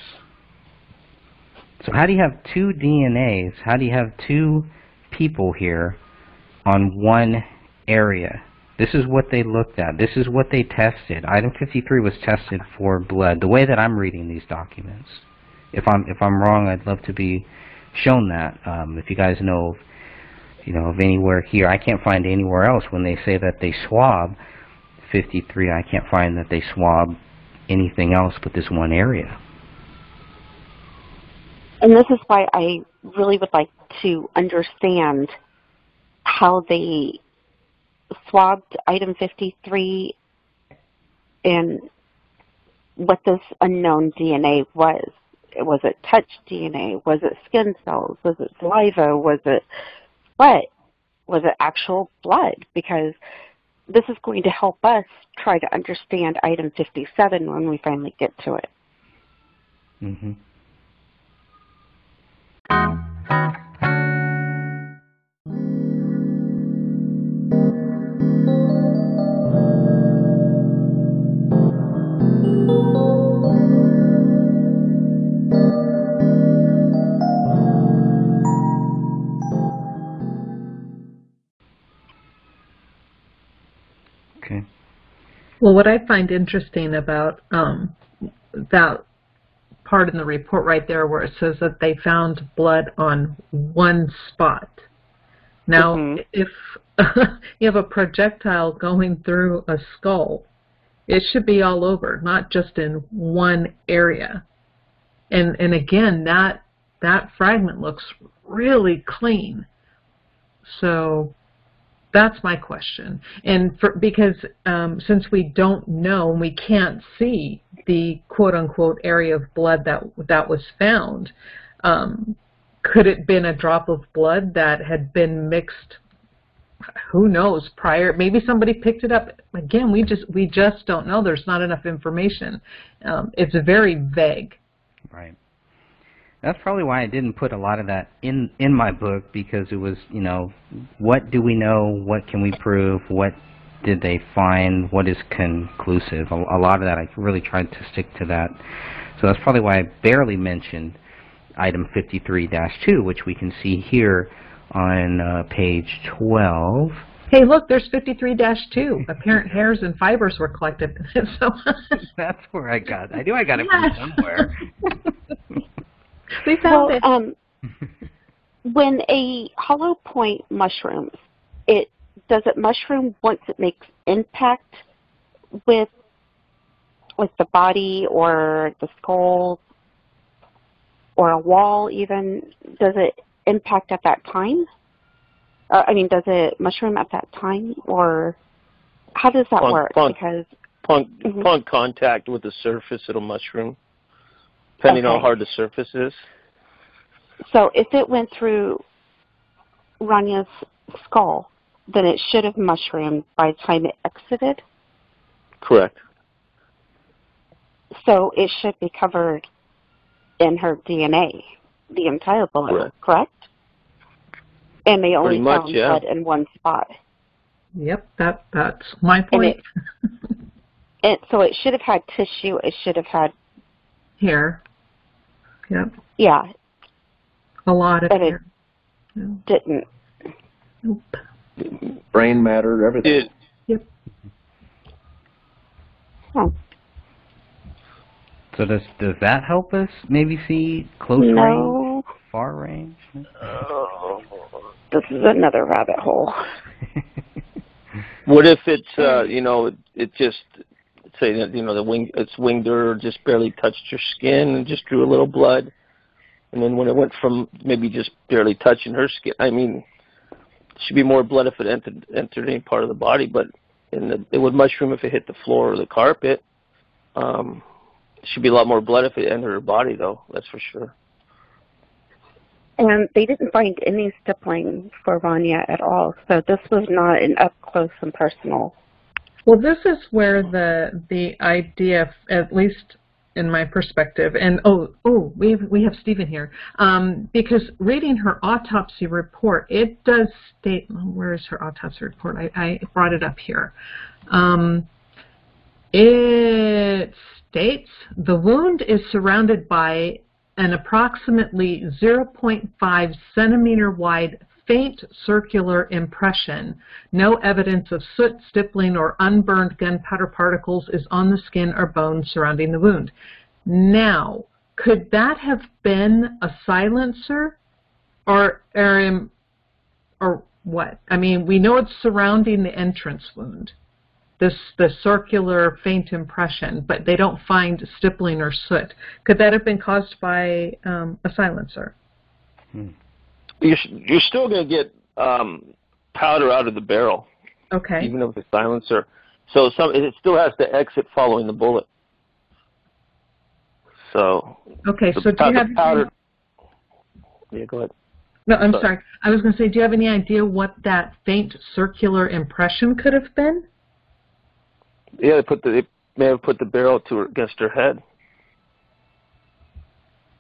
So how do you have two DNAs? How do you have two people here on one area? This is what they looked at. This is what they tested. Item 53 was tested for blood. The way that I'm reading these documents. If I'm if I'm wrong, I'd love to be shown that. Um, if you guys know, you know, of anywhere here, I can't find anywhere else when they say that they swab 53. I can't find that they swab anything else but this one area. And this is why I really would like to understand how they swabbed item 53 and what this unknown DNA was. Was it touch DNA? Was it skin cells? Was it saliva? Was it what? Was it actual blood? Because this is going to help us try to understand item 57 when we finally get to it. hmm Well, what I find interesting about um, that part in the report right there where it says that they found blood on one spot. Now, Mhm. if you have a projectile going through a skull, it should be all over, not just in one area. And and again, that that fragment looks really clean. So that's my question. And for, because um, since we don't know and we can't see the quote unquote area of blood that that was found, um, could it been a drop of blood that had been mixed? Who knows? Prior, maybe somebody picked it up. Again, we just we just don't know. There's not enough information. Um, it's very vague. That's probably why I didn't put a lot of that in in my book because it was, you know, what do we know? What can we prove? What did they find? What is conclusive? A, a lot of that I really tried to stick to that. So that's probably why I barely mentioned item 53-2, which we can see here on uh, page 12. Hey, look, there's 53-2. Apparent hairs and fibers were collected. so That's where I got. I knew I got it Yes. from somewhere. we found well, it. um, when a hollow point mushrooms, it does it mushroom once it makes impact with with the body or the skull or a wall even? Does it impact at that time? Uh, I mean, does it mushroom at that time, or how does that Upon- work? upon- Because Upon, Mhm. upon contact with the surface, it'll mushroom, depending on how hard the surface is. So if it went through Raniya's skull, then it should have mushroomed by the time it exited. Correct. So it should be covered in her DNA, the entire bullet, correct? And they only Pretty much, found yeah. blood in one spot. Yep, that that's my And point. it, and so it should have had tissue. It should have had, Hair. Yep, yeah, a lot of And it- hair. Yeah. didn't. Nope. Brain matter, everything. It, Oh, So does does that help us maybe see close range, far range? oh, this is another rabbit hole. What if it's uh, you know it, it just say that you know the wing its winged or just barely touched your skin and just drew a little blood, and then when it went from maybe just barely touching her skin, I mean, should be more blood if it entered entered any part of the body, but in the it would mushroom if it hit the floor or the carpet. Um, should be a lot more blood if it entered her body though. That's for sure. And they didn't find any stippling for Raniya at all, so this was not an up close and personal. Well, this is where the the idea, at least in my perspective, and oh, oh, we have, we have Stephen here, um, because reading her autopsy report, it does state. Where is her autopsy report? I, I brought it up here. Um, it states the wound is surrounded by an approximately 0.5 centimeter wide faint circular impression. No evidence of soot, stippling, or unburned gunpowder particles is on the skin or bones surrounding the wound. Now, could that have been a silencer or, or, or what? I mean, we know it's surrounding the entrance wound this the circular faint impression, but they don't find stippling or soot. Could that have been caused by um, a silencer? You're you're still going to get um, powder out of the barrel, Okay. even with a silencer. So some it still has to exit following the bullet. So Okay. So do you have powder. Yeah, go ahead. no? I'm sorry. sorry. I was going to say, do you have any idea what that faint circular impression could have been? Yeah, they put the they may have put the barrel to her, against her head.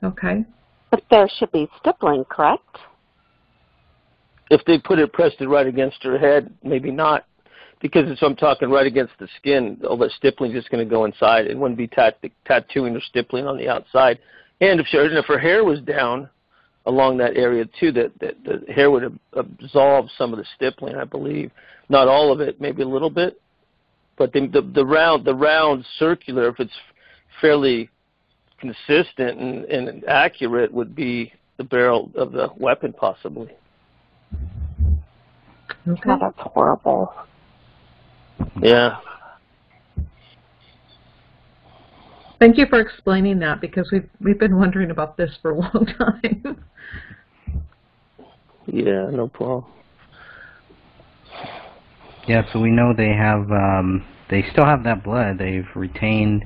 Okay. But there should be stippling, correct? If they put it pressed it right against her head, maybe not, because it's I'm talking right against the skin. All that stippling is just going to go inside. It wouldn't be tat- tattooing or stippling on the outside. And if she, and if her hair was down along that area too, that, that the hair would ab- absorb some of the stippling, I believe. Not all of it, maybe a little bit, but the the, the round the round circular, if it's fairly consistent and, and accurate, would be the barrel of the weapon possibly. Okay. God, that's horrible. Yeah. Thank you for explaining that because we've we've been wondering about this for a long time. Yeah, no problem. Yeah, so we know they have, um, they still have that blood. They've retained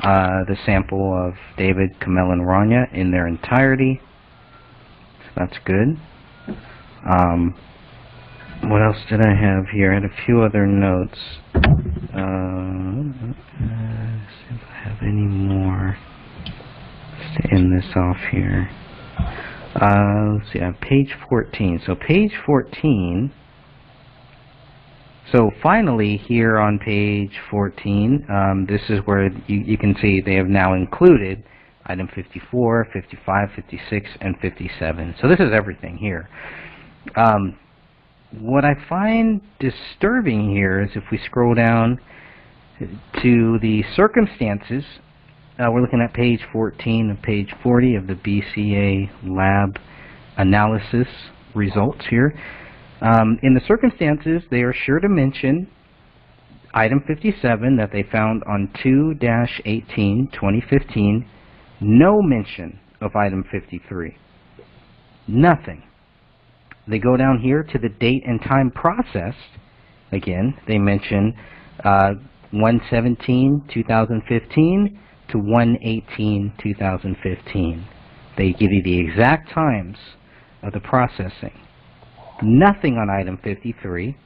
uh, the sample of David, Komel, and Raniya in their entirety. So that's good. Um, what else did I have here? I had a few other notes. Uh, uh, see if I have any more. To end this off here. Uh, let's see, I have page 14. So page 14 so finally, here on page 14, um, this is where you, you can see they have now included item 54, 55, 56, and 57. So this is everything here. Um, what I find disturbing here is if we scroll down to the circumstances, uh, we're looking at page 14 of page 40 of the BCA lab analysis results here. Um, in the circumstances, they are sure to mention item 57 that they found on 2-18-2015, no mention of item 53. Nothing. They go down here to the date and time processed. Again, they mention uh, 1-17-2015 to 1-18-2015. They give you the exact times of the processing nothing on item 53.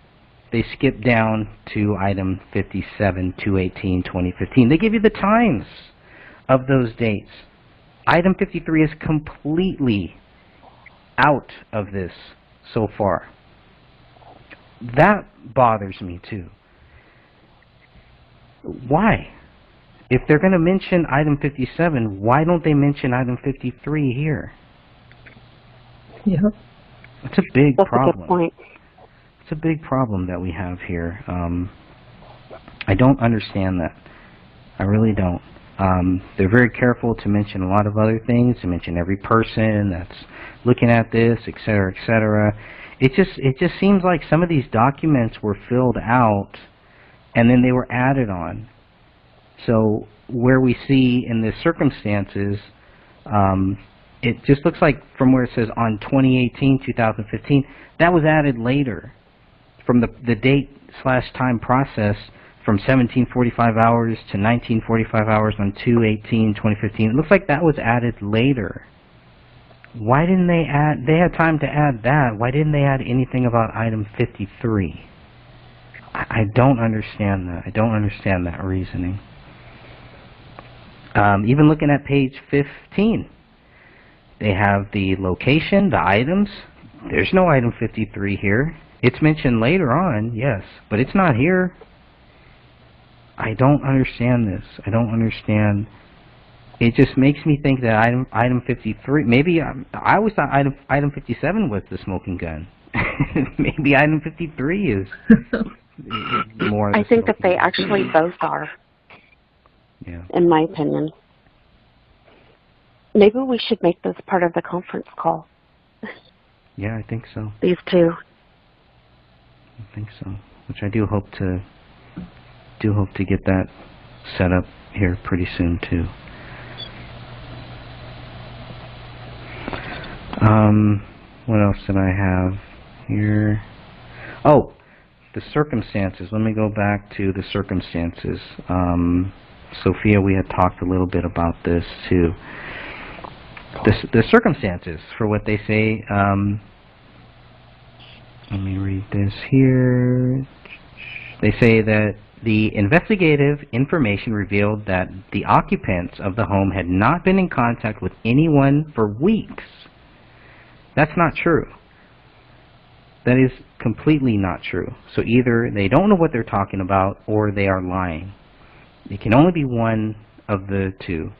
They skip down to item 57, 218, 2015. They give you the times of those dates. Item 53 is completely out of this so far. That bothers me too. Why? If they're going to mention item 57, why don't they mention item 53 here? yeah. It's a big That's a good point. It's a big problem that we have here. Um, I don't understand that. I really don't. Um, they're very careful to mention a lot of other things, to mention every person that's looking at this, et cetera, et cetera. It just it just seems like some of these documents were filled out and then they were added on. So where we see in the circumstances, um, it just looks like from where it says on 2018, 2015, that was added later from the the date slash time process from 1745 hours to 1945 hours on 218 2015 it looks like that was added later why didn't they add they had time to add that. Why didn't they add anything about item 53 I, I don't understand that. I don't understand that reasoning. Um, even looking at page 15 they have the location the items. There's no item 53 here. It's mentioned later on yes but it's not here. I don't understand this. I don't understand. It just makes me think that item item 53. Maybe um, I always thought item item 57 was the smoking gun. maybe item 53 is more. I think that they gun. actually both are, Yeah. in my opinion. Maybe we should make this part of the conference call. Yeah, I think so. These two. I think so. Which I do hope to do hope to get that set up here pretty soon too. Um, what else did I have here? Oh, the circumstances. Let me go back to the circumstances. Um, Sophia, we had talked a little bit about this too. The, the circumstances for what they say. Um, let me read this here. They say that the investigative information revealed that the occupants of the home had not been in contact with anyone for weeks. That's not true. That is completely not true. So either they don't know what they're talking about or they are lying. It can only be one of the two.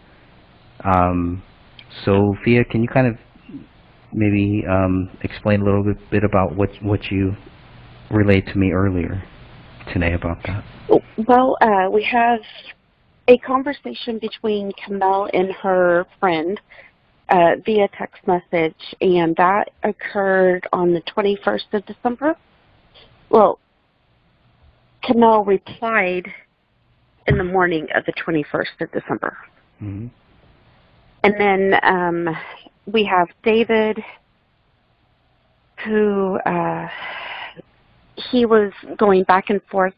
Um, Sophia, can you kind of maybe um, explain a little bit, bit about what what you relayed to me earlier today about that? Well, uh, we have a conversation between Komel and her friend uh, via text message, and that occurred on the 21st of December. Well, Komel replied in the morning of the 21st of December. hmm And then um, we have David, who uh, he was going back and forth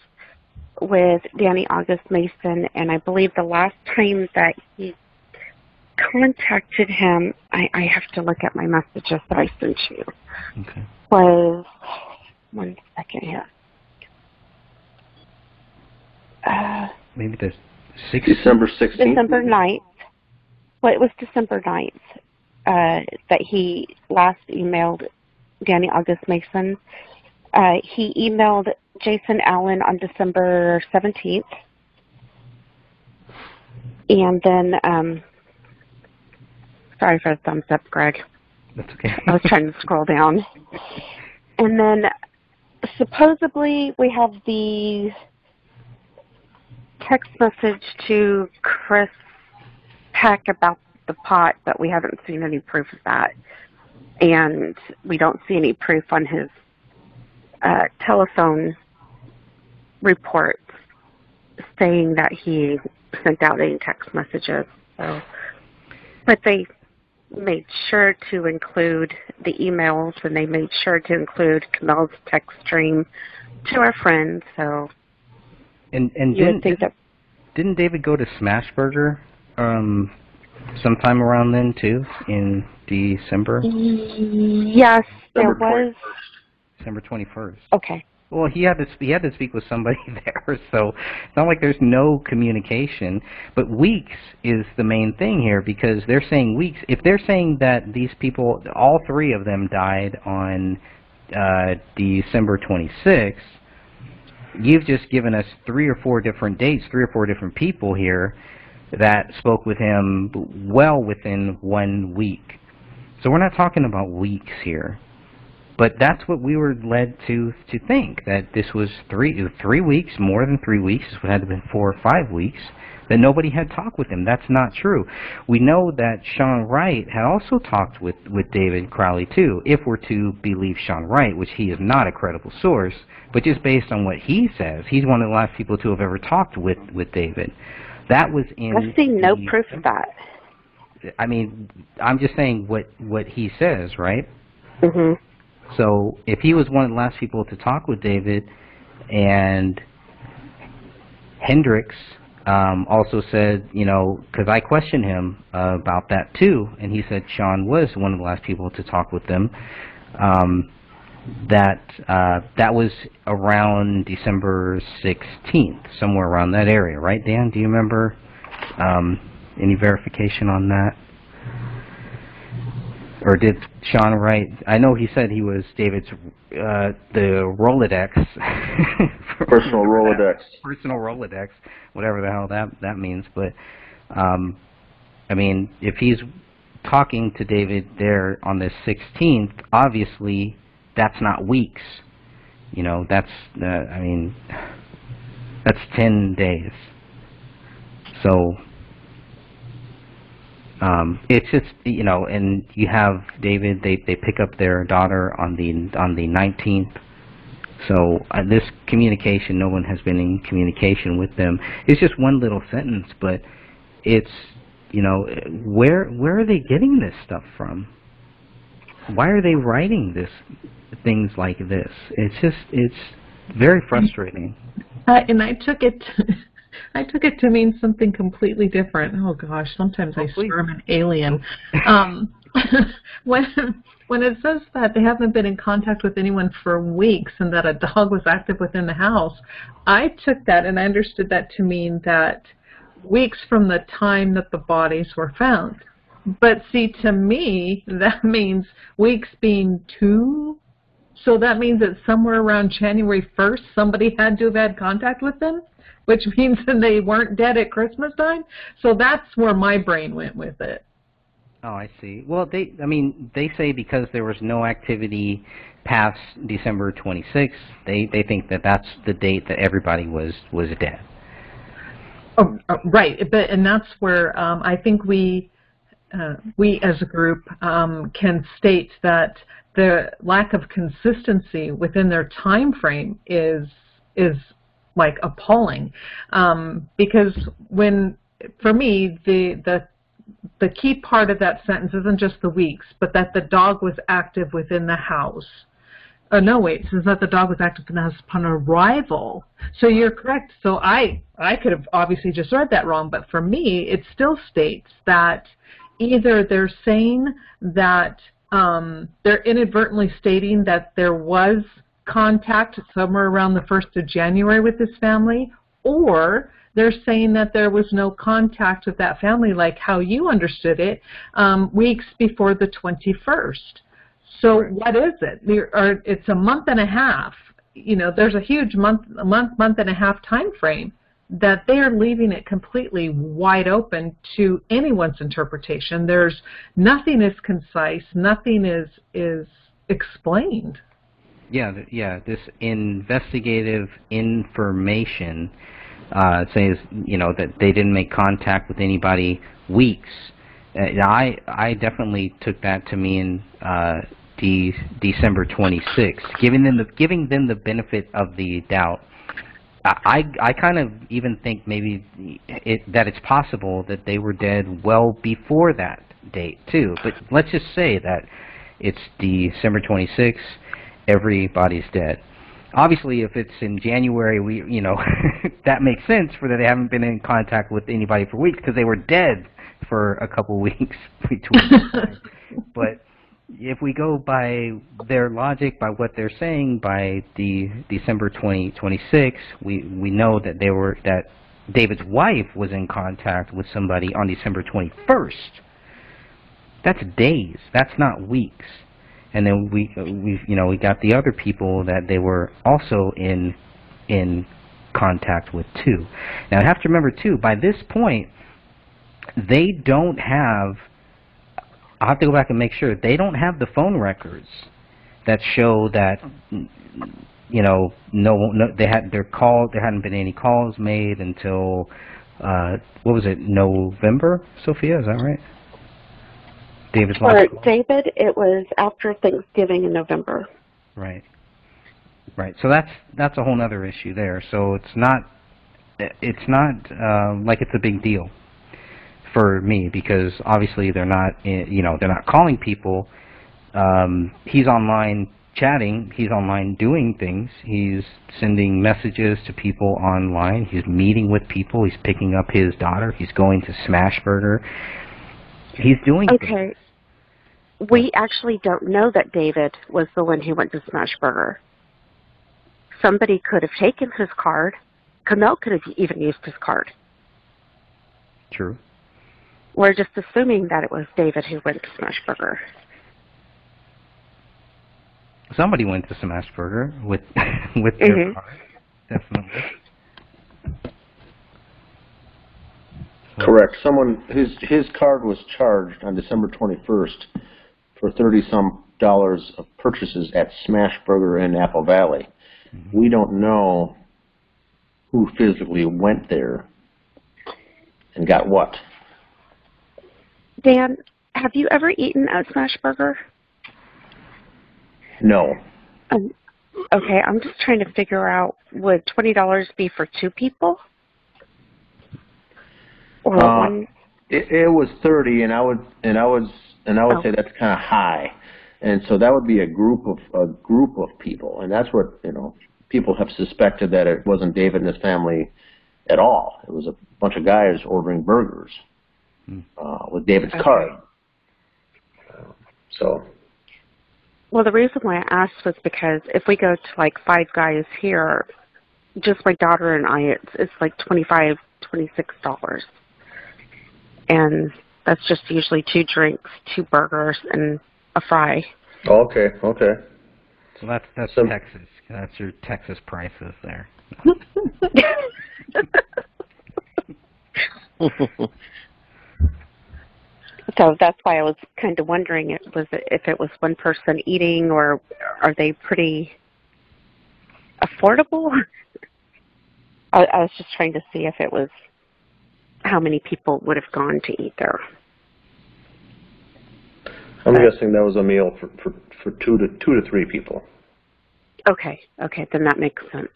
with Danny August Mason, and I believe the last time that he contacted him, I, I have to look at my messages that I sent you, Okay. was one second here. Uh, Maybe the sixth. December 16th. December 9th. Well, it was December 9th uh, that he last emailed Danny August Mason. Uh, he emailed Jason Allen on December 17th. And then, um, sorry for the thumbs up, Greg. That's okay. I was trying to scroll down. And then supposedly we have the text message to Chris Peck about the pot, but we haven't seen any proof of that. And we don't see any proof on his uh, telephone reports saying that he sent out any text messages. So, but they made sure to include the emails and they made sure to include Komel's text stream to our friends. So and and you didn't think that didn't David go to Smashburger um sometime around then too in December yes, there was. December twenty first. Okay. Well, he had to he had to speak with somebody there, so it's not like there's no communication. But weeks is the main thing here because they're saying weeks. If they're saying that these people, all three of them died on uh, December 26th, you've just given us three or four different dates, three or four different people here that spoke with him well within one week. So we're not talking about weeks here. But that's what we were led to to think that this was three three weeks, more than three weeks. Had to have been four or five weeks that nobody had talked with him. That's not true. We know that Sean Wright had also talked with, with David Crowley too, if we're to believe Sean Wright, which he is not a credible source, but just based on what he says, he's one of the last people to have ever talked with, with David. That was in I've seen no the- proof of that. I mean, I'm just saying what, what he says, right? hmm So if he was one of the last people to talk with David, and Hendricks um, also said, you know, because I questioned him uh, about that too, and he said Sean was one of the last people to talk with them. Um, that uh, that was around December 16th, somewhere around that area, right, Dan? Do you remember um, any verification on that? Or did Sean write? I know he said he was David's uh, the Rolodex. Personal Rolodex. Personal Rolodex, whatever the hell that that means. But um, I mean, if he's talking to David there on the 16th, obviously that's not weeks. You know, that's uh, I mean, that's 10 days. So um, it's just you know, and you have David. They they pick up their daughter on the on the 19th. So uh, this communication, no one has been in communication with them. It's just one little sentence, but it's you know, where where are they getting this stuff from? Why are they writing this things like this? It's just it's very frustrating. Uh, and I took it, I took it to mean something completely different. Oh gosh, sometimes I swear I'm an alien. Um, when when it says that they haven't been in contact with anyone for weeks and that a dog was active within the house, I took that and I understood that to mean that weeks from the time that the bodies were found. But see, to me, that means weeks being two so that means that somewhere around January 1st, somebody had to have had contact with them, which means that they weren't dead at Christmas time. So that's where my brain went with it. Oh, I see. Well, they, I mean, they say because there was no activity past December 26th, they, they think that that's the date that everybody was, was dead. Oh, uh, right, but and that's where um, I think we uh, we as a group um, can state that the lack of consistency within their time frame is is like appalling um, because when for me the the the key part of that sentence isn't just the weeks, but that the dog was active within the house. Oh no, wait, it says that the dog was active in the house upon arrival. So you're correct. So I I could have obviously just read that wrong, but for me it still states that either they're saying that um, they're inadvertently stating that there was contact somewhere around the first of January with this family, or they're saying that there was no contact with that family, like how you understood it, um, weeks before the 21st. So what is it? There are, it's a month and a half. You know, there's a huge month, a month, month and a half time frame that they are leaving it completely wide open to anyone's interpretation. There's nothing is concise, nothing is is explained. Yeah, yeah. This investigative information uh, says, you know, that they didn't make contact with anybody weeks. I I definitely took that to mean uh, de- December 26th, giving them the giving them the benefit of the doubt. I I kind of even think maybe it, that it's possible that they were dead well before that date too. But let's just say that it's December 26th, everybody's dead. Obviously, if it's in January, we you know that makes sense for that they haven't been in contact with anybody for weeks because they were dead for a couple weeks between. but if we go by their logic, by what they're saying, by the December 2026, we we know that they were that David's wife was in contact with somebody on December 21st. That's days. That's not weeks. And then we we you know we got the other people that they were also in in contact with too. Now I have to remember too. By this point, they don't have I'll have to go back and make sure they don't have the phone records that show that you know no, no they had their call there hadn't been any calls made until uh, what was it, November, Sophia, is that right? David's For last call? David, it was after Thanksgiving in November. Right. Right. So that's that's a whole other issue there. So it's not it's not uh, like it's a big deal for me because obviously they're not eh, you know they're not calling people. Um, he's online chatting. He's online doing things. He's sending messages to people online. He's meeting with people. He's picking up his daughter. He's going to Smashburger. He's doing things. Okay. We actually don't know that David was the one who went to Smashburger. Somebody could have taken his card. Komel could have even used his card. True. We're just assuming that it was David who went to Smashburger. Somebody went to Smashburger with with their Mhm. card, definitely. Correct. Someone his his card was charged on December 21st for 30 some dollars of purchases at Smashburger in Apple Valley. We don't know who physically went there and got what. Dan, have you ever eaten at Smashburger? No. Um, okay, I'm just trying to figure out would twenty dollars be for two people? Or Uh, one It, it was 30, and I would and I was and I would Oh. say that's kind of high, and so that would be a group of a group of people, and that's what you know people have suspected that it wasn't David and his family at all. It was a bunch of guys ordering burgers Hmm. uh, with David's Okay. card. So Well, the reason why I asked was because if we go to like Five Guys here, just my daughter and I, it's it's like twenty five, twenty six dollars, and that's just usually two drinks, two burgers, and a fry. okay, okay. So that's that's So- Texas. That's your Texas prices there. so that's why I was kind of wondering it was if it was one person eating or are they pretty affordable? I, I was just trying to see if it was how many people would have gone to eat there. I'm Right. guessing that was a meal for, for for two to two to three people. Okay, okay, then that makes sense.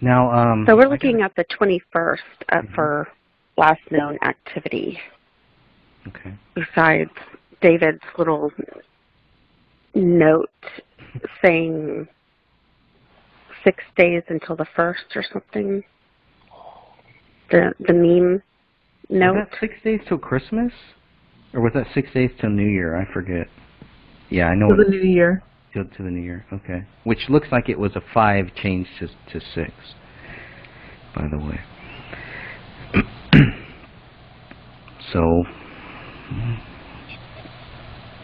Now, um, So we're looking at the 21st uh, Mhm. for last known activity. Okay. Besides David's little note saying six days until the first or something. The the meme Was that six days till Christmas, or was that six days till New Year? I forget. Yeah, I know. For the new year. Till to the New Year. Okay. Which looks like it was a five changed to to six. By the way. so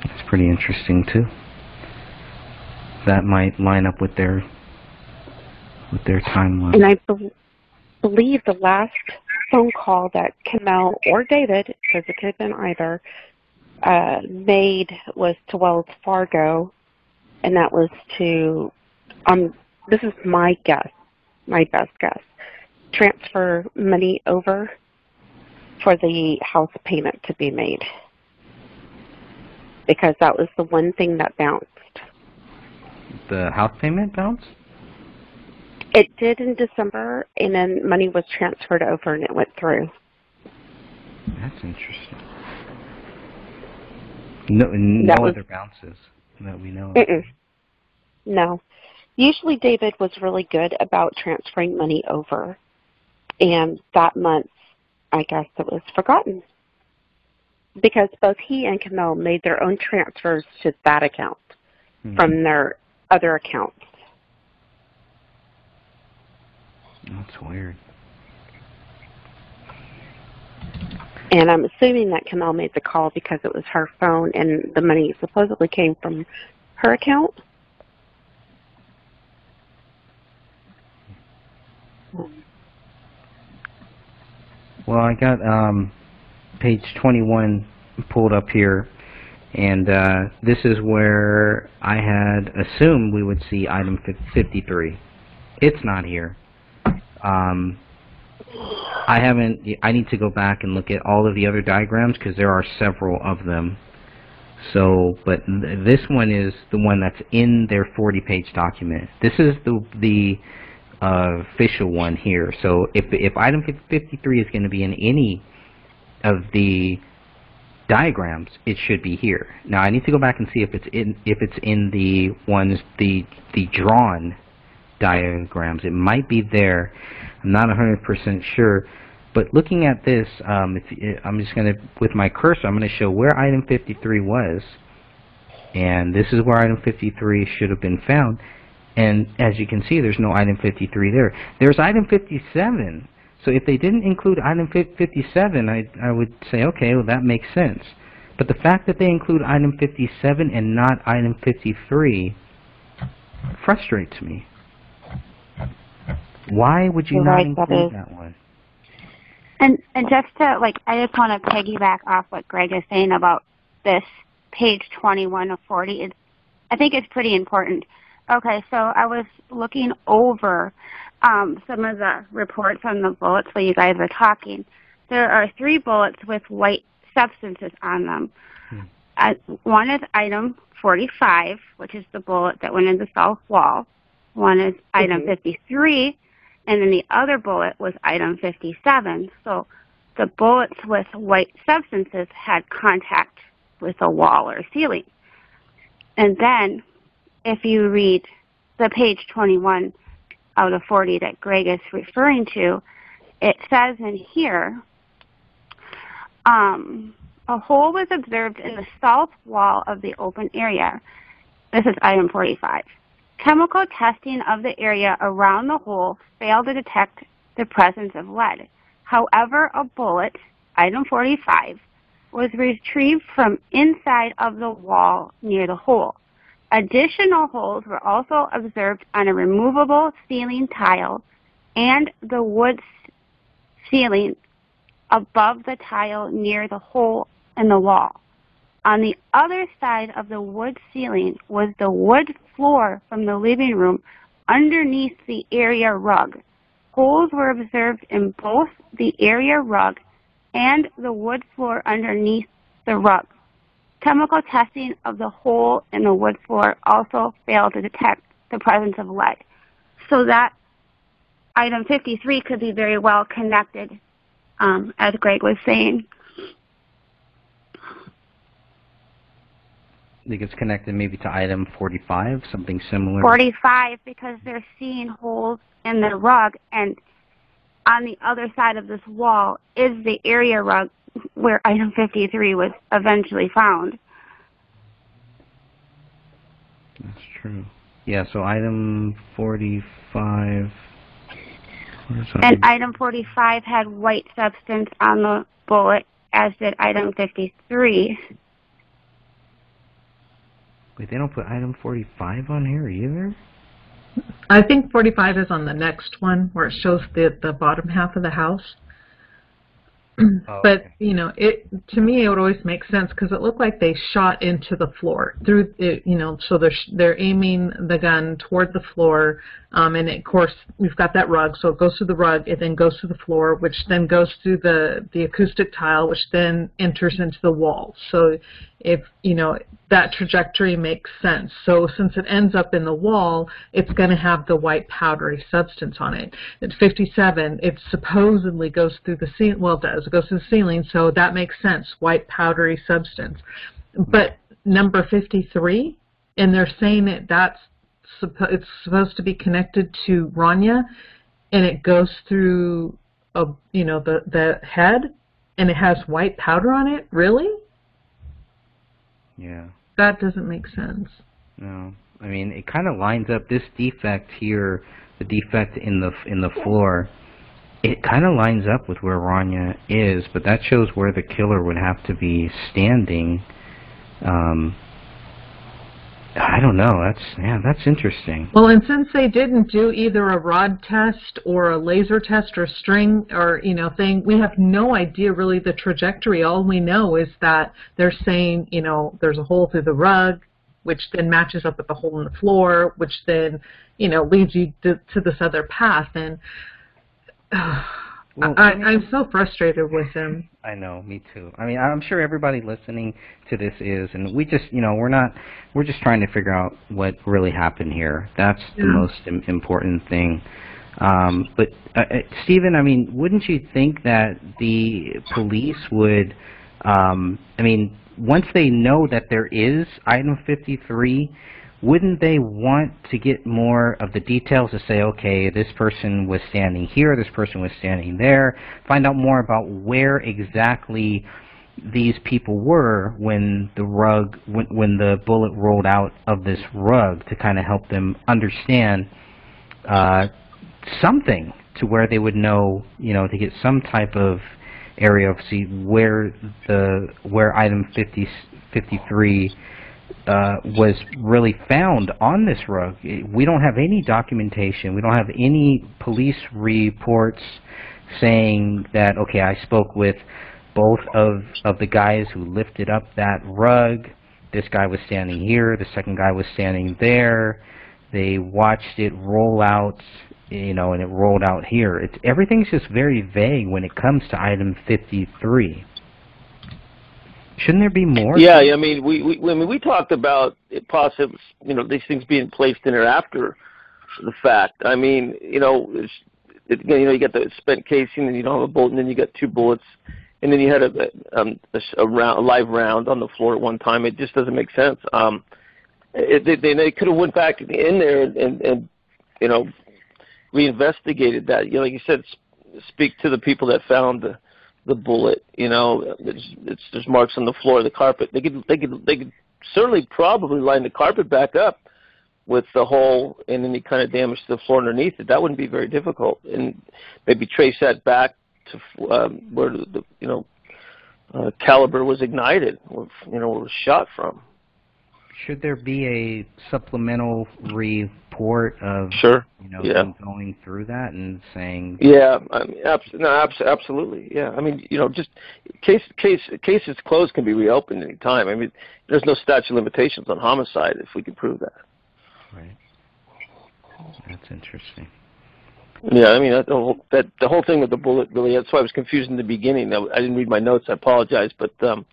it's pretty interesting too. That might line up with their with their timeline. And I bel believe the last phone call that Komel or David, because it could have been either, uh, made was to Wells Fargo, and that was to, um, this is my guess, my best guess, transfer money over for the house payment to be made. Because that was the one thing that bounced. the house payment bounce? It did in December, and then money was transferred over and it went through. That's interesting. No, no was- other bounces that we know. of. Mm-mm. No. Usually David was really good about transferring money over. And that month, I guess it was forgotten. Because both he and Komel made their own transfers to that account Hmm. from their other accounts. That's weird. And I'm assuming that Komel made the call because it was her phone and the money supposedly came from her account. Well, I got um, page 21 pulled up here, and uh, this is where I had assumed we would see item 53. It's not here. Um, I haven't. I need to go back and look at all of the other diagrams because there are several of them. So, but th- this one is the one that's in their 40-page document. This is the the uh, official one here. So, if if item 53 is going to be in any of the diagrams, it should be here. Now, I need to go back and see if it's in if it's in the ones the the drawn diagrams. It might be there. I'm not 100% sure. But looking at this, um, if, I'm just going to, with my cursor, I'm going to show where item 53 was. And this is where item 53 should have been found. And as you can see, there's no item 53 there. There's item 57. So if they didn't include item 57, I, I would say, okay, well, that makes sense. But the fact that they include item 57 and not item 53 frustrates me. Why would you not right, that include is- that one? And and just to like, I just want to piggyback off what Greg is saying about this page 21 of 40. It's, I think it's pretty important. Okay, so I was looking over um, some of the reports on the bullets while you guys were talking. There are three bullets with white substances on them. Uh, one is item 45, which is the bullet that went in the south wall. One is item 53, and then the other bullet was item 57. So the bullets with white substances had contact with a wall or ceiling. And then if you read the page 21 out of 40 that Greg is referring to, it says in here, um, a hole was observed in the south wall of the open area. This is item 45. Chemical testing of the area around the hole failed to detect the presence of lead. However, a bullet, item 45, was retrieved from inside of the wall near the hole. Additional holes were also observed on a removable ceiling tile and the wood ceiling above the tile near the hole in the wall. On the other side of the wood ceiling was the wood floor from the living room underneath the area rug. Holes were observed in both the area rug and the wood floor underneath the rug. Chemical testing of the hole in the wood floor also failed to detect the presence of lead. So that item 53 could be very well connected, um, as Greg was saying. I think it's connected maybe to item 45, something similar. 45 because they're seeing holes in the rug and on the other side of this wall is the area rug where item 53 was eventually found. That's true. Yeah, so item 45. And item- item 45 had white substance on the bullet, as did item 53. Wait, they don't put item 45 on here either? I think 45 is on the next one where it shows the, the bottom half of the house. Oh, But okay. you know, it to me it would always make sense because it looked like they shot into the floor through it. You know, so they're sh- they're aiming the gun toward the floor, um, and of course we've got that rug, so it goes through the rug, it then goes to the floor, which then goes through the the acoustic tile, which then enters into the wall. So if you know that trajectory makes sense. So since it ends up in the wall, it's going to have the white powdery substance on it. At 57, it supposedly goes through the ceiling. Well, it does. It goes to the ceiling, so that makes sense. White powdery substance. But number 53, and they're saying that that's it's supposed to be connected to Raniya, and it goes through a you know the the head, and it has white powder on it. Really? Yeah. That doesn't make sense. No. I mean, it kind of lines up this defect here, the defect in the in the floor. It kind of lines up with where Raniya is, but that shows where the killer would have to be standing. Um, I don't know. That's yeah, that's interesting. Well, and since they didn't do either a rod test or a laser test or string or, you know, thing, we have no idea really the trajectory. All we know is that they're saying, you know, there's a hole through the rug, which then matches up with the hole in the floor, which then, you know, leads you to, to this other path. And Well, I, I'm so frustrated with him. I know, me too. I mean, I'm sure everybody listening to this is, and we just, you know, we're not, we're just trying to figure out what really happened here. That's the most Im- important thing. Um, but uh, uh, Stephen, I mean, wouldn't you think that the police would, um, I mean, once they know that there is item 53, wouldn't they want to get more of the details to say, okay, this person was standing here, this person was standing there, find out more about where exactly these people were when the rug, when, when the bullet rolled out of this rug to kind of help them understand uh, something to where they would know, you know, to get some type of area of see where the where item 50, 53 uh, was really found on this rug. We don't have any documentation. We don't have any police reports saying that, okay, I spoke with both of, of the guys who lifted up that rug. This guy was standing here. The second guy was standing there. They watched it roll out, you know, and it rolled out here. It's, everything's just very vague when it comes to item 53. Shouldn't there be more? Yeah, I mean, we, we I mean we talked about possible, you know, these things being placed in there after the fact. I mean, you know, it, you know, you got the spent casing, and you don't have a bullet, and then you got two bullets, and then you had a um, a, a, round, a live round on the floor at one time. It just doesn't make sense. Um, it, they, they, could have went back in there and, and, you know, reinvestigated that. You know, like you said, speak to the people that found the the bullet. You know, it's, it's there's marks on the floor the carpet. They could they could they could certainly probably line the carpet back up with the hole and any kind of damage to the floor underneath it. That wouldn't be very difficult, and maybe trace that back to um, where the, you know uh, caliber was ignited, or you know, was shot from. Should there be a supplemental report of Sure. you know Yeah. going through that and saying Yeah, I mean, abs- no, abs- absolutely. Yeah, I mean, you know, just case case cases closed can be reopened any time. I mean, there's no statute of limitations on homicide if we can prove that. right? That's interesting. Yeah, I mean, that, the whole, that the whole thing with the bullet really. That's why I was confused in the beginning. I, I didn't read my notes. I apologize, but um,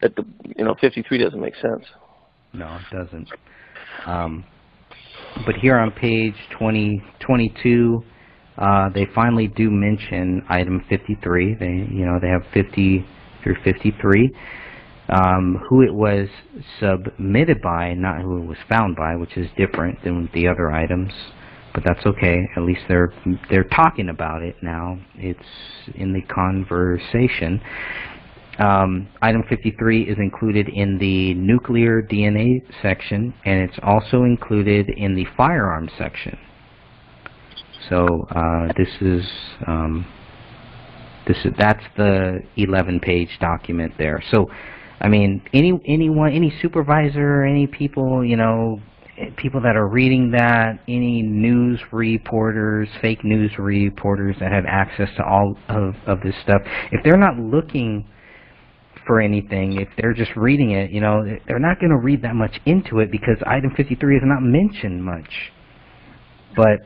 that the you know 53 doesn't make sense. No, it doesn't. Um, but here on page 20, 22, uh, they finally do mention item 53. They, you know, they have 50 through 53. Um, who it was submitted by, not who it was found by, which is different than the other items. But that's okay. At least they're they're talking about it now. It's in the conversation. Um, item 53 is included in the nuclear DNA section, and it's also included in the firearms section. So uh, this is um, this is that's the 11-page document there. So, I mean, any anyone, any supervisor, any people, you know, eh, people that are reading that, any news reporters, fake news reporters that have access to all of, of this stuff, if they're not looking for anything, if they're just reading it, you know, they're not going to read that much into it because item 53 is not mentioned much. But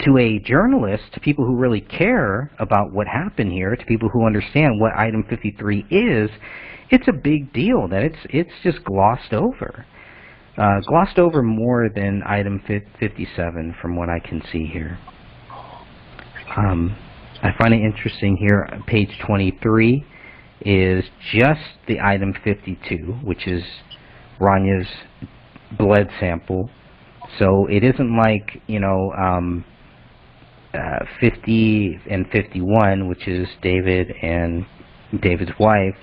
to a journalist, to people who really care about what happened here, to people who understand what item 53 is, it's a big deal that it's it's just glossed over. Uh, glossed over more than item 57 from what I can see here. Um, I find it interesting here, page 23 is just the item 52, which is Raniya's blood sample. So it isn't like, you know, um, uh, 50 and 51, which is David and David's wife.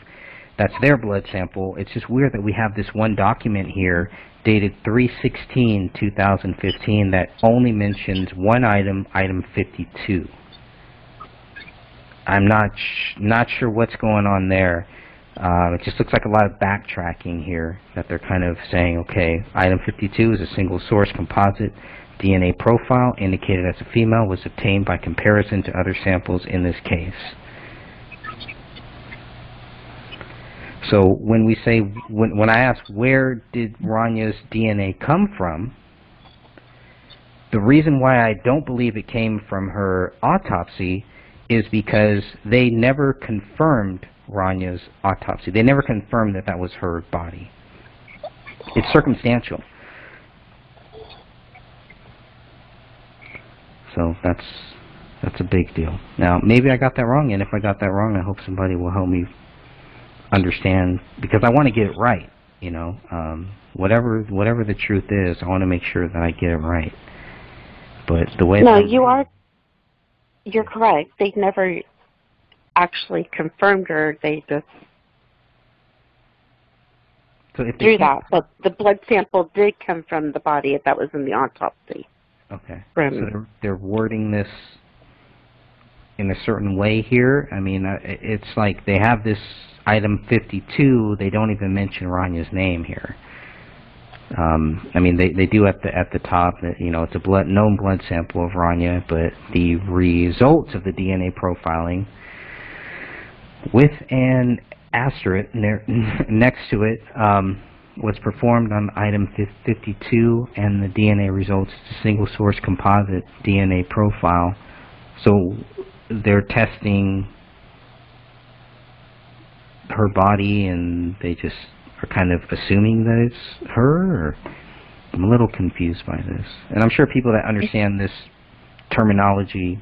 That's their blood sample. It's just weird that we have this one document here dated 316-2015 that only mentions one item, item 52. I'm not not sure what's going on there. Uh, it just looks like a lot of backtracking here that they're kind of saying, okay, item 52 is a single source composite DNA profile indicated as a female was obtained by comparison to other samples in this case. So when we say, when, when I ask where did Raniya's DNA come from, the reason why I don't believe it came from her autopsy is because they never confirmed Raniya's autopsy. They never confirmed that that was her body. It's circumstantial. So that's that's a big deal. Now, maybe I got that wrong, and if I got that wrong, I hope somebody will help me understand because I want to get it right. You know, um, whatever whatever the truth is, I want to make sure that I get it right. But the way No, you are. You're correct. They never actually confirmed her. They just so if can't- that. But the blood sample did come from the body that was in the autopsy Okay. So they're, they're wording this in a certain way here. I mean, uh, it's like they have this item 52. They don't even mention Raniya's name here. Um, I mean, they they do at the at the top you know it's a blood known blood sample of Raniya, but the results of the DNA profiling with an asterisk next to it um, was performed on item 52, and the DNA results is a single source composite DNA profile. So they're testing her body, and they just are kind of assuming that it's her. I'm a little confused by this, and I'm sure people that understand this terminology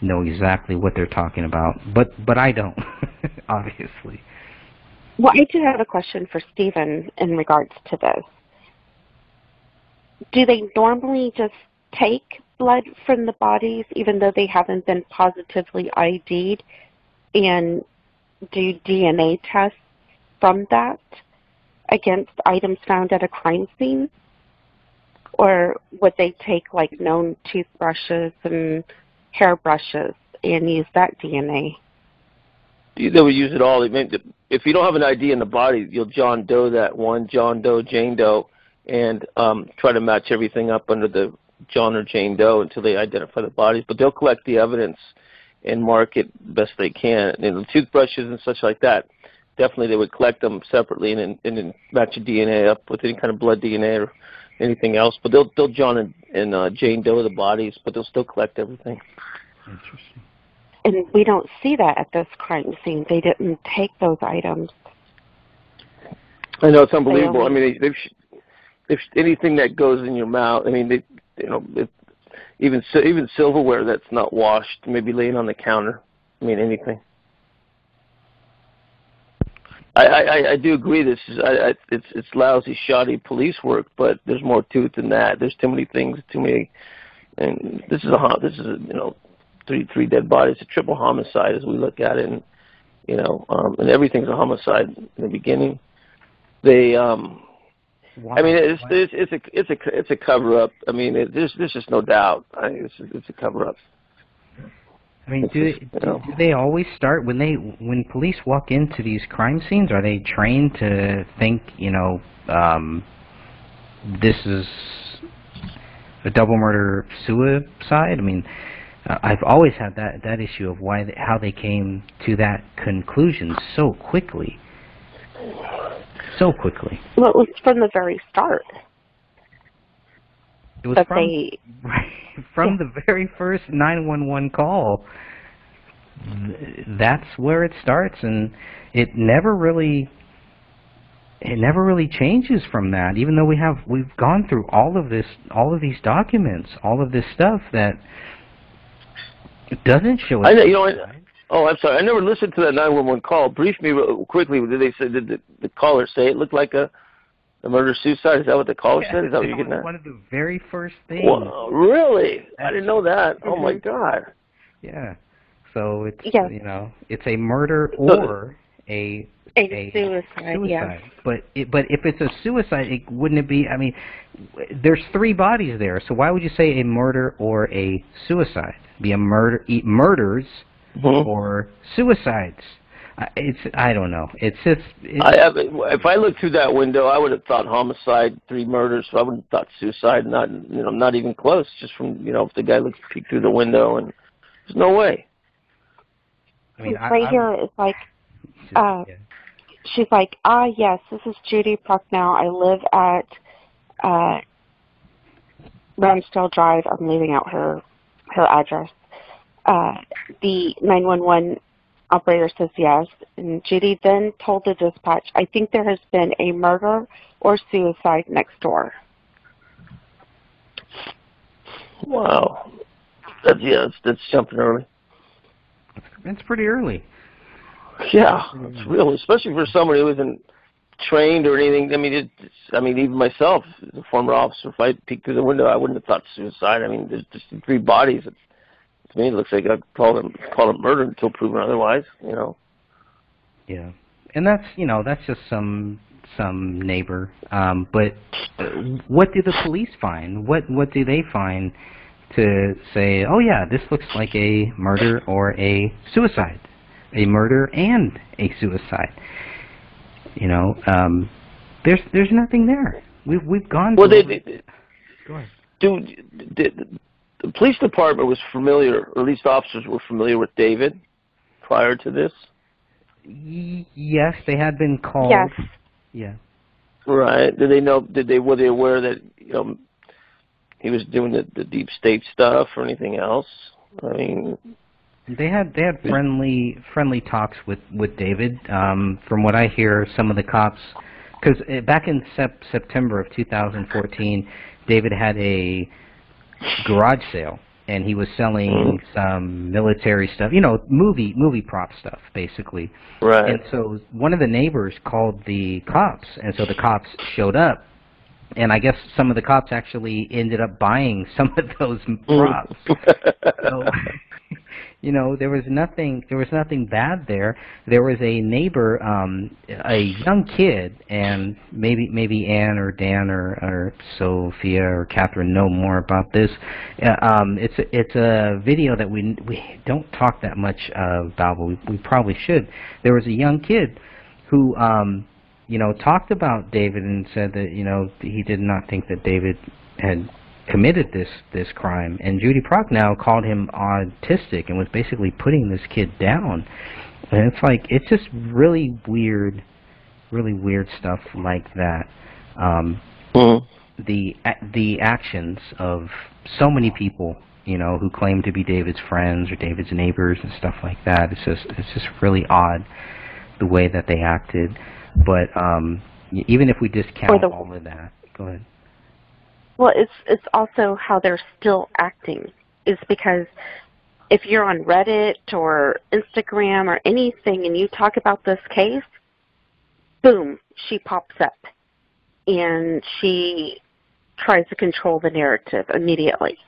know exactly what they're talking about, but but I don't, obviously. Well, I do have a question for Stephen in regards to this. Do they normally just take blood from the bodies, even though they haven't been positively ID'd, and do DNA tests from that against items found at a crime scene? Or would they take like known toothbrushes and hairbrushes and use that DNA? They would use it all. If you don't have an ID in the body, you'll John Doe that one, John Doe, Jane Doe, and um, try to match everything up under the John or Jane Doe until they identify the bodies. But they'll collect the evidence and mark it best they can. And the toothbrushes and such like that, definitely they would collect them separately and then, and then match the DNA up with any kind of blood DNA or anything else. But they'll they'll John and, and uh, Jane Doe the bodies, but they'll still collect everything. Interesting. And we don't see that at this crime scene. They didn't take those items. I know it's unbelievable. I only- mean, they, they've, if anything that goes in your mouth, I mean, they, you know, if, even si- even silverware that's not washed, maybe laying on the counter. I mean, anything. I, I, I- do agree. This is I, I, it's it's lousy, shoddy police work, but there's more to it than that. There's too many things, too many, and this is a this is a, you know, three three dead bodies, a triple homicide as we look at it, and you know, um, and everything's a homicide in the beginning. They um, I mean, it's it's it's a it's a it's a cover up. I mean, it, there's there's just no doubt. I mean, it's it's a cover up. I mean, do, just, do, do they always start when they when police walk into these crime scenes? Are they trained to think, you know, um, this is a double murder suicide? I mean, uh, I've always had that that issue of why they, how they came to that conclusion so quickly, so quickly. Well, it was from the very start It was that from they. Right. From the very first 911 call, th- that's where it starts, and it never really, it never really changes from that. Even though we have, we've gone through all of this, all of these documents, all of this stuff that doesn't show. I know, you know. I, oh, I'm sorry. I never listened to that 911 call. Brief me real quickly. Did they say did the, the caller say it looked like a a murder suicide? Is that what the caller Yeah, said? Is that what you're getting was at? one of the very first things. Well, really? I didn't know that. Oh my God. Yeah. So it's Yes. you know it's a murder So- or a A a suicide, yeah. But it, but if it's a suicide, it wouldn't it be? I mean, there's three bodies there, so why would you say a murder or a suicide? Be a murder, e- murders Mhm. or suicides. I- It's I don't know. It's just it's, I have, if I looked through that window, I would have thought homicide, three murders. So I would have thought suicide. Not you know, not even close. Just from you know, if the guy looked peeked through the window, and there's no way. I mean, I, right I here would like uh, yeah. she's like, ah, yes, this is Judy Procknow. I live at uh, Ramsdale Drive. I'm leaving out her her address. Uh, the 911 operator says yes, and Judy then told the dispatch, "I think there has been a murder or suicide next door." Wow. That's yeah, that's, that's jumping early. It's pretty early. Yeah, it's real, especially for somebody who isn't trained or anything. I mean, it, it's, I mean, even myself, as a former officer, if I peeked through the window, I wouldn't have thought suicide. I mean, there's just three bodies. It's, to me, it looks like I called him called it murder until proven otherwise. You know. Yeah, and that's you know that's just some some neighbor. Um, but uh, what do the police find? What what do they find to say? Oh yeah, this looks like a murder or a suicide, a murder and a suicide. You know, um, there's there's nothing there. We've we've gone. Well, they, over- they, Go ahead. do the, the police department was familiar, or at least officers were familiar with David prior to this, yes, they had been called. Yes. Yeah. right? Did they know? Did they were they aware that you know he was doing the, the deep state stuff or anything else? I mean, They had they had friendly friendly talks with with David. Um, from what I hear, some of the cops, because back in sep- September of 2014, David had a garage sale, and he was selling mm-hmm. some military stuff, you know, movie movie prop stuff, basically. right? And so one of the neighbors called the cops, and so the cops showed up. And I guess some of the cops actually ended up buying some of those mm. props. So, you know, there was nothing. There was nothing bad there. There was a neighbor, um, a young kid, and maybe maybe Ann or Dan or, or Sophia or Catherine know more about this. Uh, um, it's a, it's a video that we we don't talk that much about, but we, we probably should. There was a young kid who, um, you know, talked about David and said that you know he did not think that David had committed this this crime and Judy Prochnow called him autistic and was basically putting this kid down. And it's like it's just really weird really weird stuff like that. Um Mhm. the a- the actions of so many people you know who claim to be David's friends or David's neighbors and stuff like that. It's just it's just really odd the way that they acted. But um y- even if we discount the- all of that go ahead Well, it's it's also how they're still acting. Is because if you're on Reddit or Instagram or anything and you talk about this case, boom, she pops up and she tries to control the narrative immediately.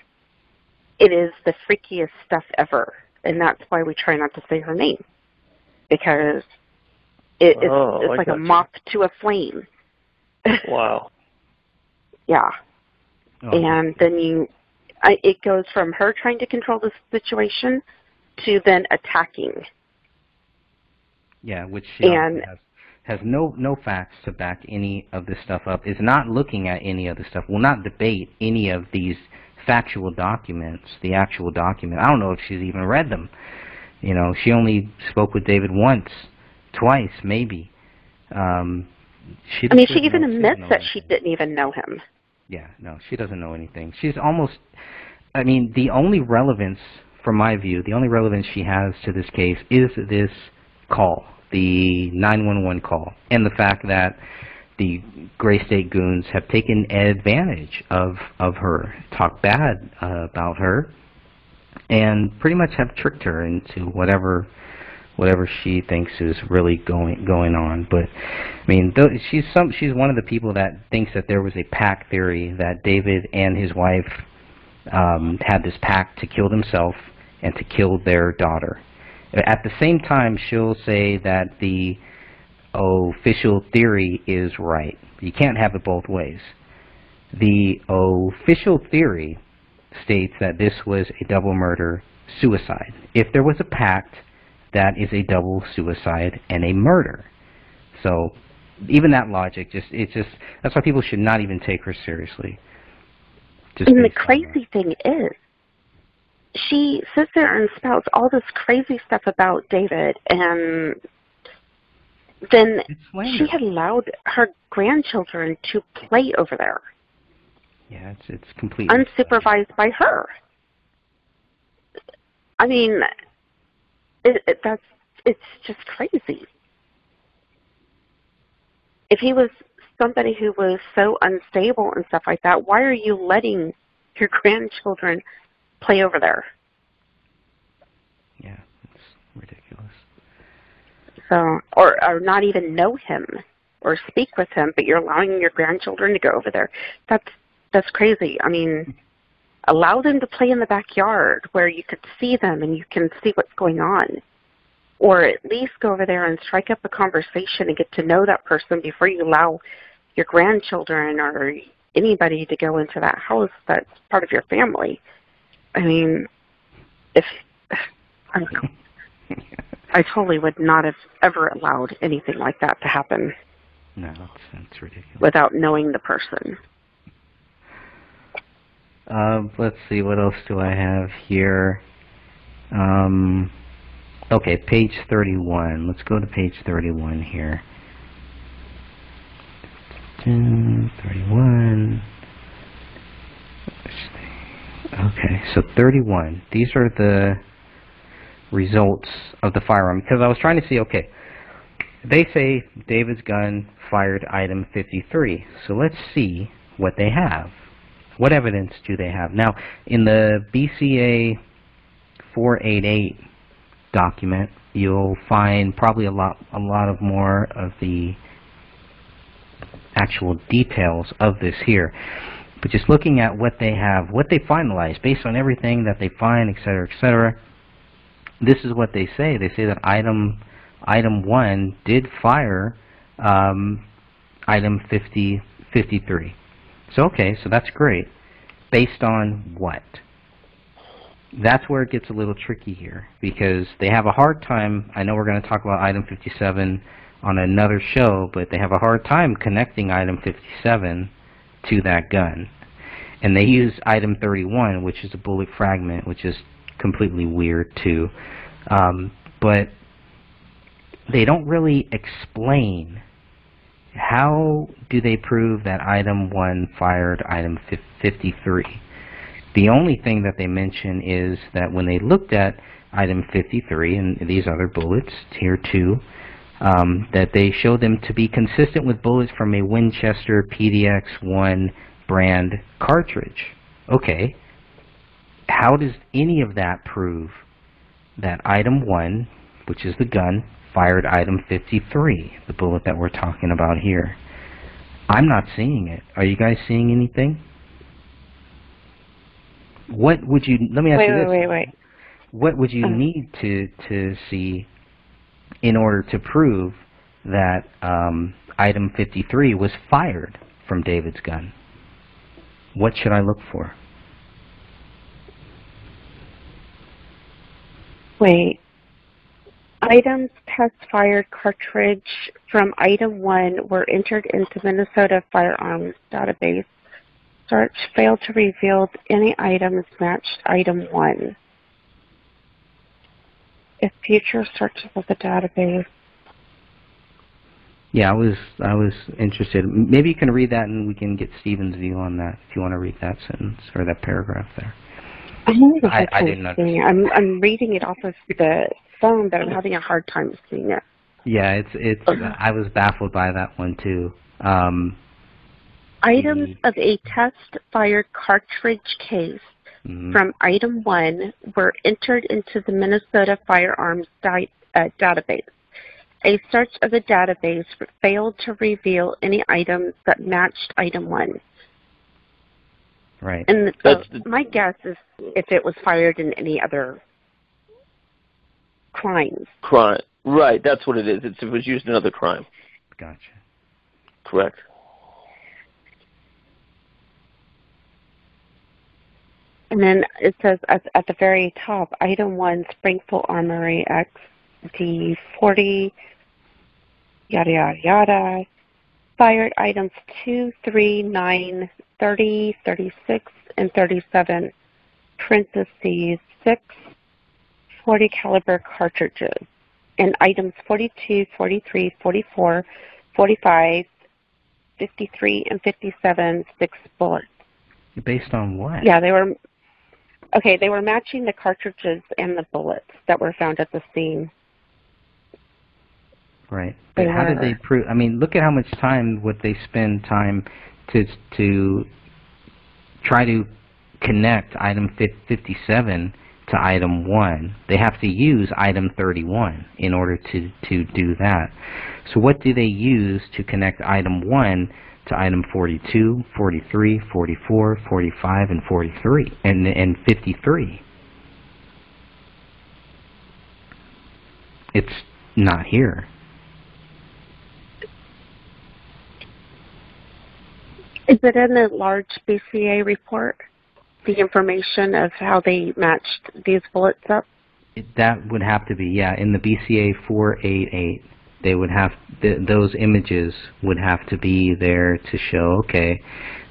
It is the freakiest stuff ever, and that's why we try not to say her name because it, it's, Oh, it's like a gotcha. moth to a flame. wow. yeah. Oh, and then you I, it goes from her trying to control the situation to then attacking Yeah, which she And- has has no no facts to back any of this stuff up. Is not looking at any of the stuff. Will not debate any of these factual documents. The actual document. I don't know if she's even read them. You know, she only spoke with David once, twice, maybe. Um, she i mean she even admits that she didn't even know him Yeah, no, she doesn't know anything. She's almost, I mean, the only relevance, from my view, the only relevance she has to this case is this call, the 911 call, and the fact that the Gray State goons have taken advantage of, of her, talked bad uh, about her, and pretty much have tricked her into whatever whatever she thinks is really going going on. But I mean, though she's some she's one of the people that thinks that there was a pact theory that David and his wife um, had this pact to kill themselves and to kill their daughter. At the same time, she'll say that the official theory is right. You can't have it both ways. The official theory states that this was a double murder suicide. If there was a pact, that is a double suicide and a murder. So even that logic just it's just that's why people should not even take her seriously. Just and the based on that. crazy thing is she sits there and spouts all this crazy stuff about david and then she had allowed her grandchildren to play over there Yeah, it's it's completely unsupervised by her. I mean, it, it, that's it's just crazy. If he was somebody who was so unstable and stuff like that, why are you letting your grandchildren play over there? Yeah, it's ridiculous. So, or or not even know him or speak with him, but you're allowing your grandchildren to go over there. That's that's crazy. I mean, allow them to play in the backyard where you could see them and you can see what's going on. Or at least go over there and strike up a conversation and get to know that person before you allow your grandchildren or anybody to go into that house that's part of your family. I mean, if I don't know. I totally would not have ever allowed anything like that to happen No, it's ridiculous. without knowing the person. Um, let's see, what else do I have here? Um, okay, page 31. Let's go to page 31 here. 31. Okay, so 31. These are the results of the firearm. Because I was trying to see, okay, they say David's gun fired item 53. So let's see what they have. What evidence do they have? Now, in the BCA 488 document, you'll find probably a lot, a lot of more of the actual details of this here. But just looking at what they have, what they finalized, based on everything that they find, et cetera, et cetera, this is what they say. They say that item item 1 did fire um, item 50, 53. So okay, so that's great. Based on what? That's where it gets a little tricky here because they have a hard time. I know we're going to talk about item 57 on another show, but they have a hard time connecting item 57 to that gun. And they use item 31, which is a bullet fragment, which is completely weird too. Um, but they don't really explain how do they prove that item 1 fired item 53? The only thing that they mention is that when they looked at item 53 and these other bullets, here too, um, that they show them to be consistent with bullets from a Winchester PDX-1 brand cartridge. Okay, how does any of that prove that item 1, which is the gun, fired item 53, the bullet that we're talking about here. I'm not seeing it. Are you guys seeing anything? What would you, let me ask Wait, you this. wait, wait. wait. What would you Uh. need to, to see in order to prove that um, item 53 was fired from David's gun? What should I look for? Wait. Items test fired cartridge from item one were entered into Minnesota Firearms Database. Search failed to reveal any items matched item one. If future searches of the database. Yeah, I was I was interested. Maybe you can read that and we can get Stephen's view on that if you want to read that sentence or that paragraph there. Even I- I didn't it. I'm I'm reading it off of the phone, but I'm having a hard time seeing it. Yeah, it's it's. I was baffled by that one too. Um, Items Mhm. of a test fired cartridge case mm, from item one were entered into the Minnesota Firearms di- uh, database. A search of the database failed to reveal any items that matched item one. right. And so That's the- my guess is if it was fired in any other crimes. Crime. Right, that's what it is. It's, it was used in another crime. Gotcha. Correct. And then it says at, at the very top, item one, Springfield Armory X D40, yada, yada, yada. Fired items 2, 3, 9, 30, 36, and 37, parentheses 6, 40 caliber cartridges. And items 42, 43, 44, 45, 53, and 57, 6 bullets. Based on what? Yeah, they were. Okay, they were matching the cartridges and the bullets that were found at the scene. Right. But how did they prove? I mean, look at how much time would they spend time to to try to connect item 57 to item 1. They have to use item 31 in order to to do that. So what do they use to connect item 1 to item 42, 43, 44, 45 and 43 and and 53? It's not here. Is it in the large BCA report? The information of how they matched these bullets up? That would have to be, yeah, in the BCA 488, they would have, th those images would have to be there to show, okay,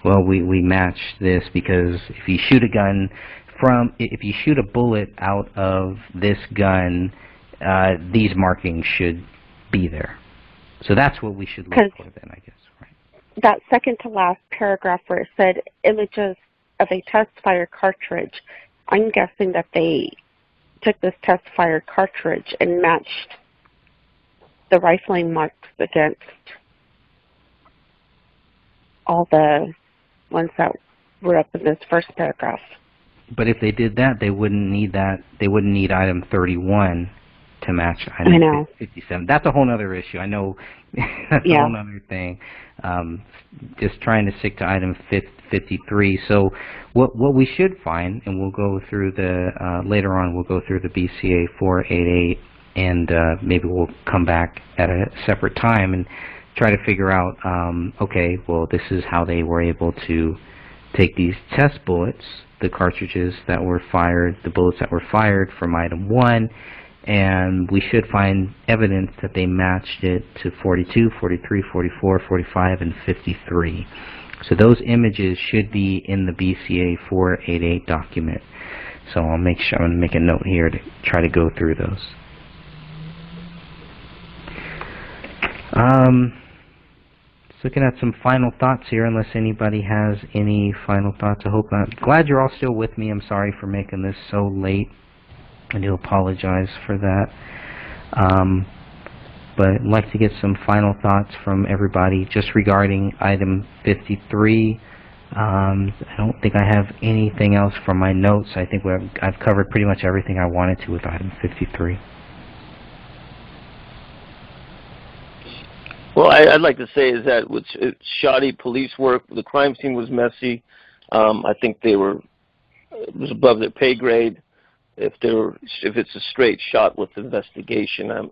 well, we, we match this because if you shoot a gun from, if you shoot a bullet out of this gun, uh, these markings should be there. So that's what we should look for then, I guess, right? That second to last paragraph where it said images of a test fire cartridge, I'm guessing that they took this test fire cartridge and matched the rifling marks against all the ones that were up in this first paragraph. But if they did that, they wouldn't need that. They wouldn't need item 31 to match item I know. 57. That's a whole other issue. I know that's a whole other thing. Um, just trying to stick to item fif- 53. So what what we should find, and we'll go through the uh, later on. We'll go through the BCA 488, and uh, maybe we'll come back at a separate time and try to figure out. Um, okay, well, this is how they were able to take these test bullets, the cartridges that were fired, the bullets that were fired from item 1, and we should find evidence that they matched it to 42, 43, 44, 45, and 53. So those images should be in the BCA 488 document. So I'll make sure I'm going to make a note here to try to go through those. Um, just looking at some final thoughts here, unless anybody has any final thoughts. I hope I'm glad you're all still with me. I'm sorry for making this so late. I do apologize for that. Um, but I'd like to get some final thoughts from everybody just regarding item 53. Um, I don't think I have anything else from my notes. I think we've, I've covered pretty much everything I wanted to with item 53. Well, I, I'd like to say is that with shoddy police work, the crime scene was messy. Um, I think they were it was above their pay grade. If they were, if it's a straight shot with investigation, I'm,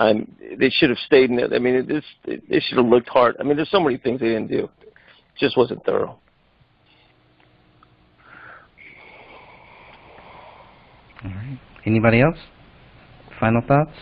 I'm. They should have stayed in it. I mean, it, this they should have looked hard. I mean, there's so many things they didn't do. It just wasn't thorough. All right. Anybody else? Final thoughts?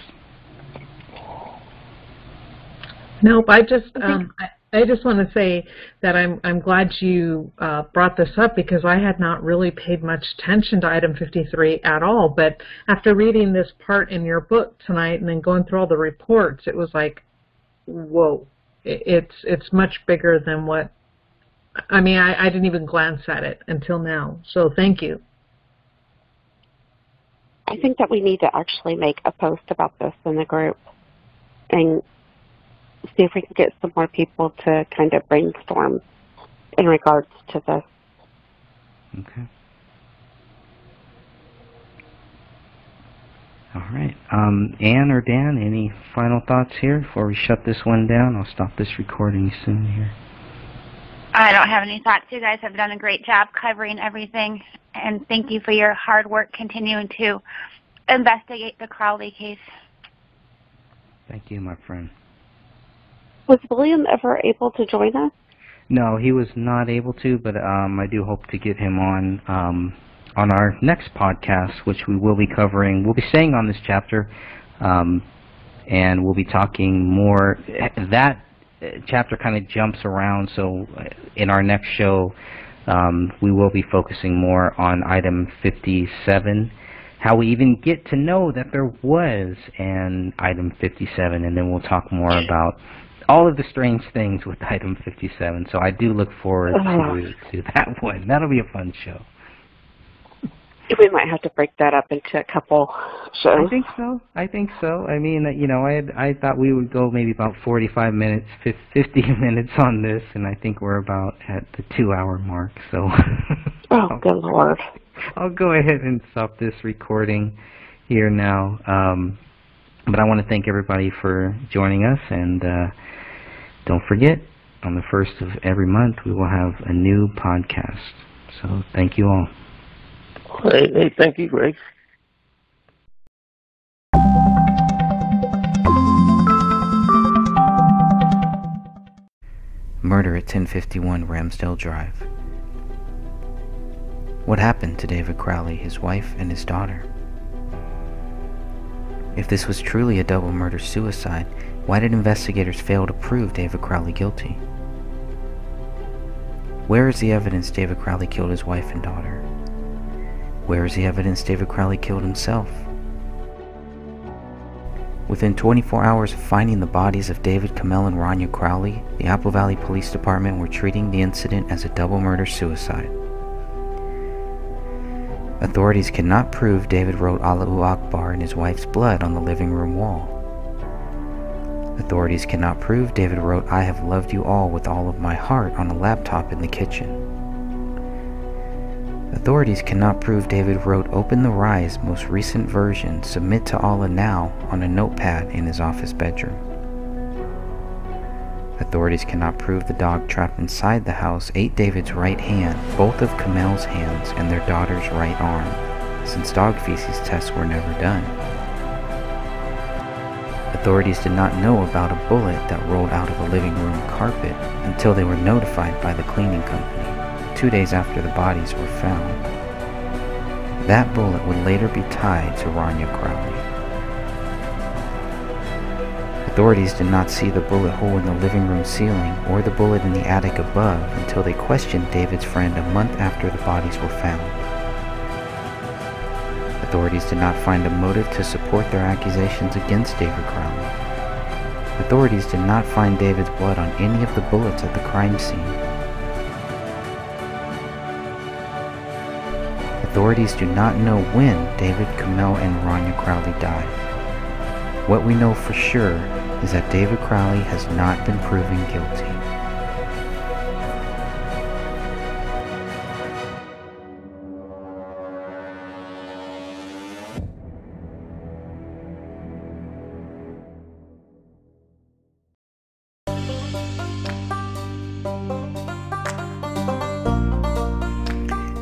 Nope. I just um, I, I just want to say that I'm I'm glad you uh, brought this up because I had not really paid much attention to item 53 at all. But after reading this part in your book tonight and then going through all the reports, it was like, whoa, it's it's much bigger than what. I mean, I, I didn't even glance at it until now. So thank you. I think that we need to actually make a post about this in the group and see if we can get some more people to kind of brainstorm in regards to this. Okay. All right. Um, Ann or Dan, any final thoughts here before we shut this one down? I'll stop this recording soon here. I don't have any thoughts. You guys have done a great job covering everything, and thank you for your hard work continuing to investigate the Crowley case. Thank you, my friend. Was William ever able to join us? No, he was not able to, but um, I do hope to get him on um, on our next podcast, which we will be covering. We'll be staying on this chapter, um, and we'll be talking more. That uh, chapter kind of jumps around, so uh, in our next show, um, we will be focusing more on item 57, how we even get to know that there was an item 57, and then we'll talk more about all of the strange things with item 57. So I do look forward Oh. to to that one. That'll be a fun show. We might have to break that up into a couple shows. I think so. I think so. I mean, you know, I had, I thought we would go maybe about 45 minutes, 50 minutes on this, and I think we're about at the two-hour mark. So oh, good lord. I'll go ahead and stop this recording here now. Um, but I want to thank everybody for joining us, and uh, don't forget, on the first of every month, we will have a new podcast. So thank you all. Hey, hey, thank you, Greg. Murder at 1051 Ramsdale Drive. What happened to David Crowley, his wife, and his daughter? If this was truly a double murder suicide, why did investigators fail to prove David Crowley guilty? Where is the evidence David Crowley killed his wife and daughter? Where is the evidence David Crowley killed himself? Within 24 hours of finding the bodies of David Komel and Raniya Crowley, the Apple Valley Police Department were treating the incident as a double murder suicide. Authorities cannot prove David wrote Allahu Akbar in his wife's blood on the living room wall. Authorities cannot prove David wrote I have loved you all with all of my heart on a laptop in the kitchen. Authorities cannot prove David wrote Open the Rise most recent version Submit to Allah Now on a notepad in his office bedroom. Authorities cannot prove the dog trapped inside the house ate David's right hand, both of Komel's hands, and their daughter's right arm, since dog feces tests were never done. Authorities did not know about a bullet that rolled out of a living room carpet until they were notified by the cleaning company, two days after the bodies were found. That bullet would later be tied to Raniya Crowley. Authorities did not see the bullet hole in the living room ceiling or the bullet in the attic above until they questioned David's friend a month after the bodies were found. Authorities did not find a motive to support their accusations against David Crowley. Authorities did not find David's blood on any of the bullets at the crime scene. Authorities do not know when David Komel and Raniya Crowley died. What we know for sure is that David Crowley has not been proven guilty.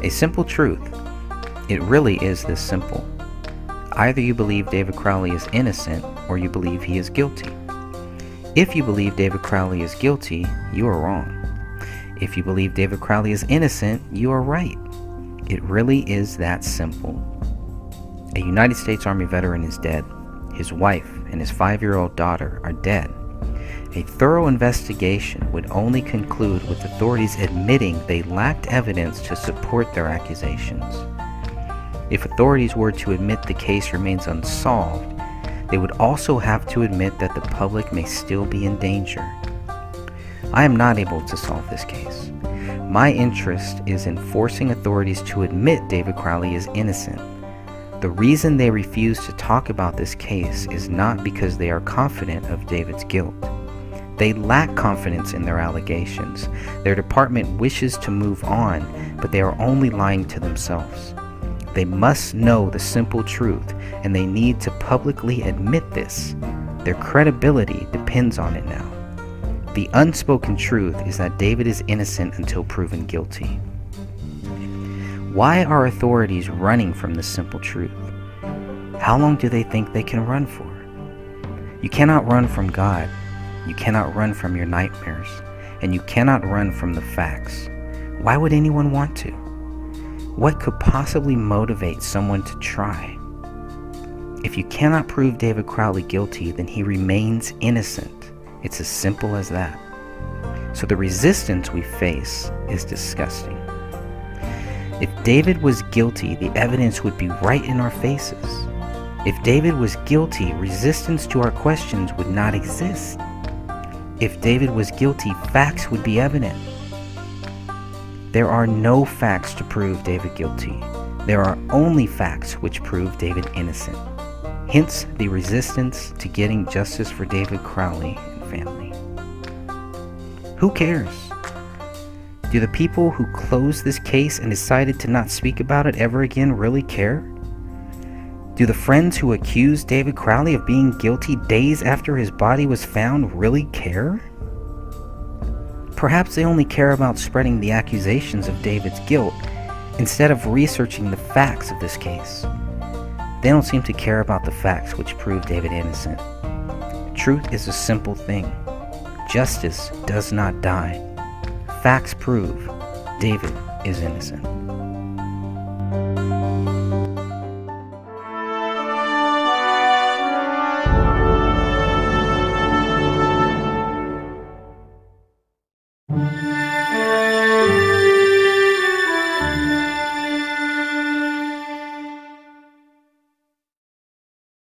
A simple truth. It really is this simple. Either you believe David Crowley is innocent or you believe he is guilty. If you believe David Crowley is guilty, you are wrong. If you believe David Crowley is innocent, you are right. It really is that simple. A United States Army veteran is dead. His wife and his five year old daughter are dead. A thorough investigation would only conclude with authorities admitting they lacked evidence to support their accusations. If authorities were to admit the case remains unsolved, they would also have to admit that the public may still be in danger. I am not able to solve this case. My interest is in forcing authorities to admit David Crowley is innocent. The reason they refuse to talk about this case is not because they are confident of David's guilt. They lack confidence in their allegations. Their department wishes to move on, but they are only lying to themselves. They must know the simple truth, and they need to publicly admit this. Their credibility depends on it now. The unspoken truth is that David is innocent until proven guilty. Why are authorities running from this simple truth? How long do they think they can run for? You cannot run from God. You cannot run from your nightmares. And you cannot run from the facts. Why would anyone want to? What could possibly motivate someone to try? If you cannot prove David Crowley guilty, then he remains innocent. It's as simple as that. So the resistance we face is disgusting. If David was guilty, the evidence would be right in our faces. If David was guilty, resistance to our questions would not exist. If David was guilty, facts would be evident. There are no facts to prove David guilty. There are only facts which prove David innocent. Hence the resistance to getting justice for David Crowley and family. Who cares? Do the people who closed this case and decided to not speak about it ever again really care? Do the friends who accused David Crowley of being guilty days after his body was found really care? Perhaps they only care about spreading the accusations of David's guilt instead of researching the facts of this case. They don't seem to care about the facts which prove David innocent. Truth is a simple thing. Justice does not die. Facts prove David is innocent.